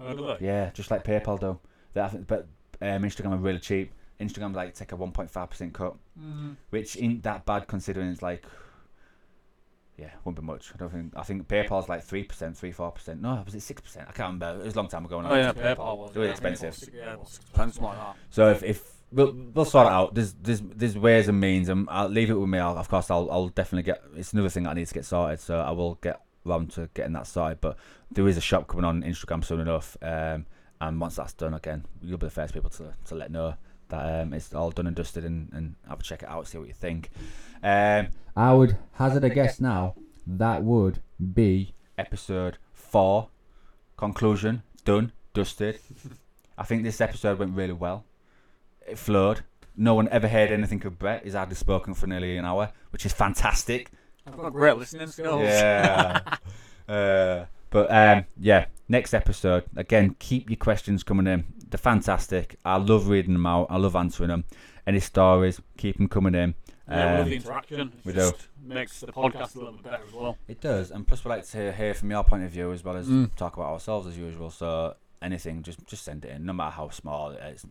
Oh. Yeah, just like PayPal do. They have, but um, Instagram are really cheap. Instagram like take a 1.5% cut, Mm. which ain't that bad considering it's like, yeah, won't be much. I don't think. I think PayPal's like three percent, three four percent. No, was it six percent? I can't remember. It was a long time ago. now. Oh yeah, PayPal was. Was yeah, expensive. Yeah, was expensive. So if, if we'll we'll sort it out. There's there's there's ways and means, and I'll leave it with me. I'll, of course, I'll I'll definitely get. It's another thing that I need to get sorted, so I will get round to getting that sorted. But there is a shop coming on Instagram soon enough, um, and once that's done, again, you'll be the first people to to let know that um, it's all done and dusted, and, and have a check it out, see what you think. Um, I would hazard a guess now that would be episode four. Conclusion done, dusted. I think this episode went really well. It flowed. No one ever heard anything of Brett. He's hardly spoken for nearly an hour, which is fantastic. I've got great listening skills. Yeah. uh, but um, yeah, next episode. Again, keep your questions coming in. They're fantastic. I love reading them out. I love answering them. Any stories, keep them coming in. Yeah, we love Um, the interaction. It we do. just makes the podcast a little bit better as well. It does, and plus we like to hear from your point of view as well as Mm. talk about ourselves as usual. So anything, just just send it in, no matter how small it is.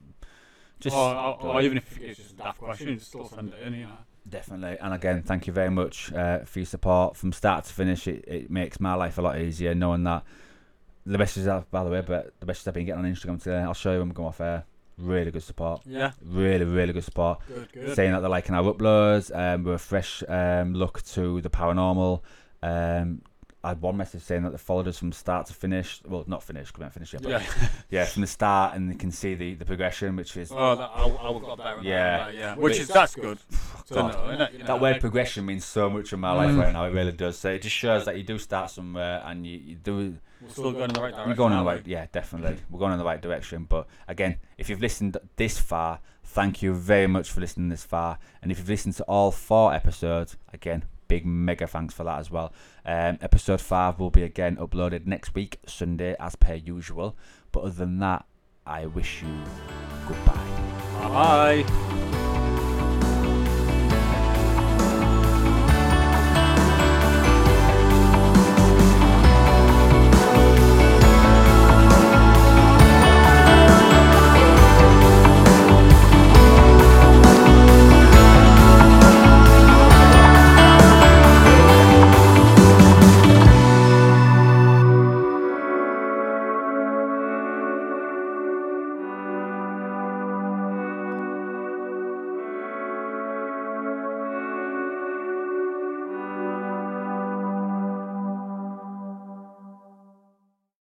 Just or, or, or even if it's just a daft question, just still send it in, you know. Definitely. And again, thank you very much uh, for your support from start to finish. It, it makes my life a lot easier knowing that the messages, I've, by the way, but the messages I've been getting on Instagram today, I'll show you when we go off air. Really good support. Yeah, Really, really good support. good, good. Saying that they're liking our uploads. Um, we're a fresh um, look to the paranormal. Um, I had one message saying that they followed us from start to finish. Well, not finished, because we haven't finished yet. But Yeah. yeah, from the start, and you can see the, the progression, which is Oh, that, I, I would got better. and Yeah. better, yeah. Which is that's good. to God. know, innit? You know, that word like- progression means so much in my life Mm. right now. It really does. So it just shows that you do start somewhere and you, you do. We're still going in the right direction. We're going in the aren't right. Yeah, definitely. We're going in the right direction. But again, if you've listened this far, thank you very much for listening this far. And if you've listened to all four episodes, again, big mega thanks for that as well. Um, episode five will be again uploaded next week, Sunday, as per usual. But other than that, I wish you goodbye. Bye.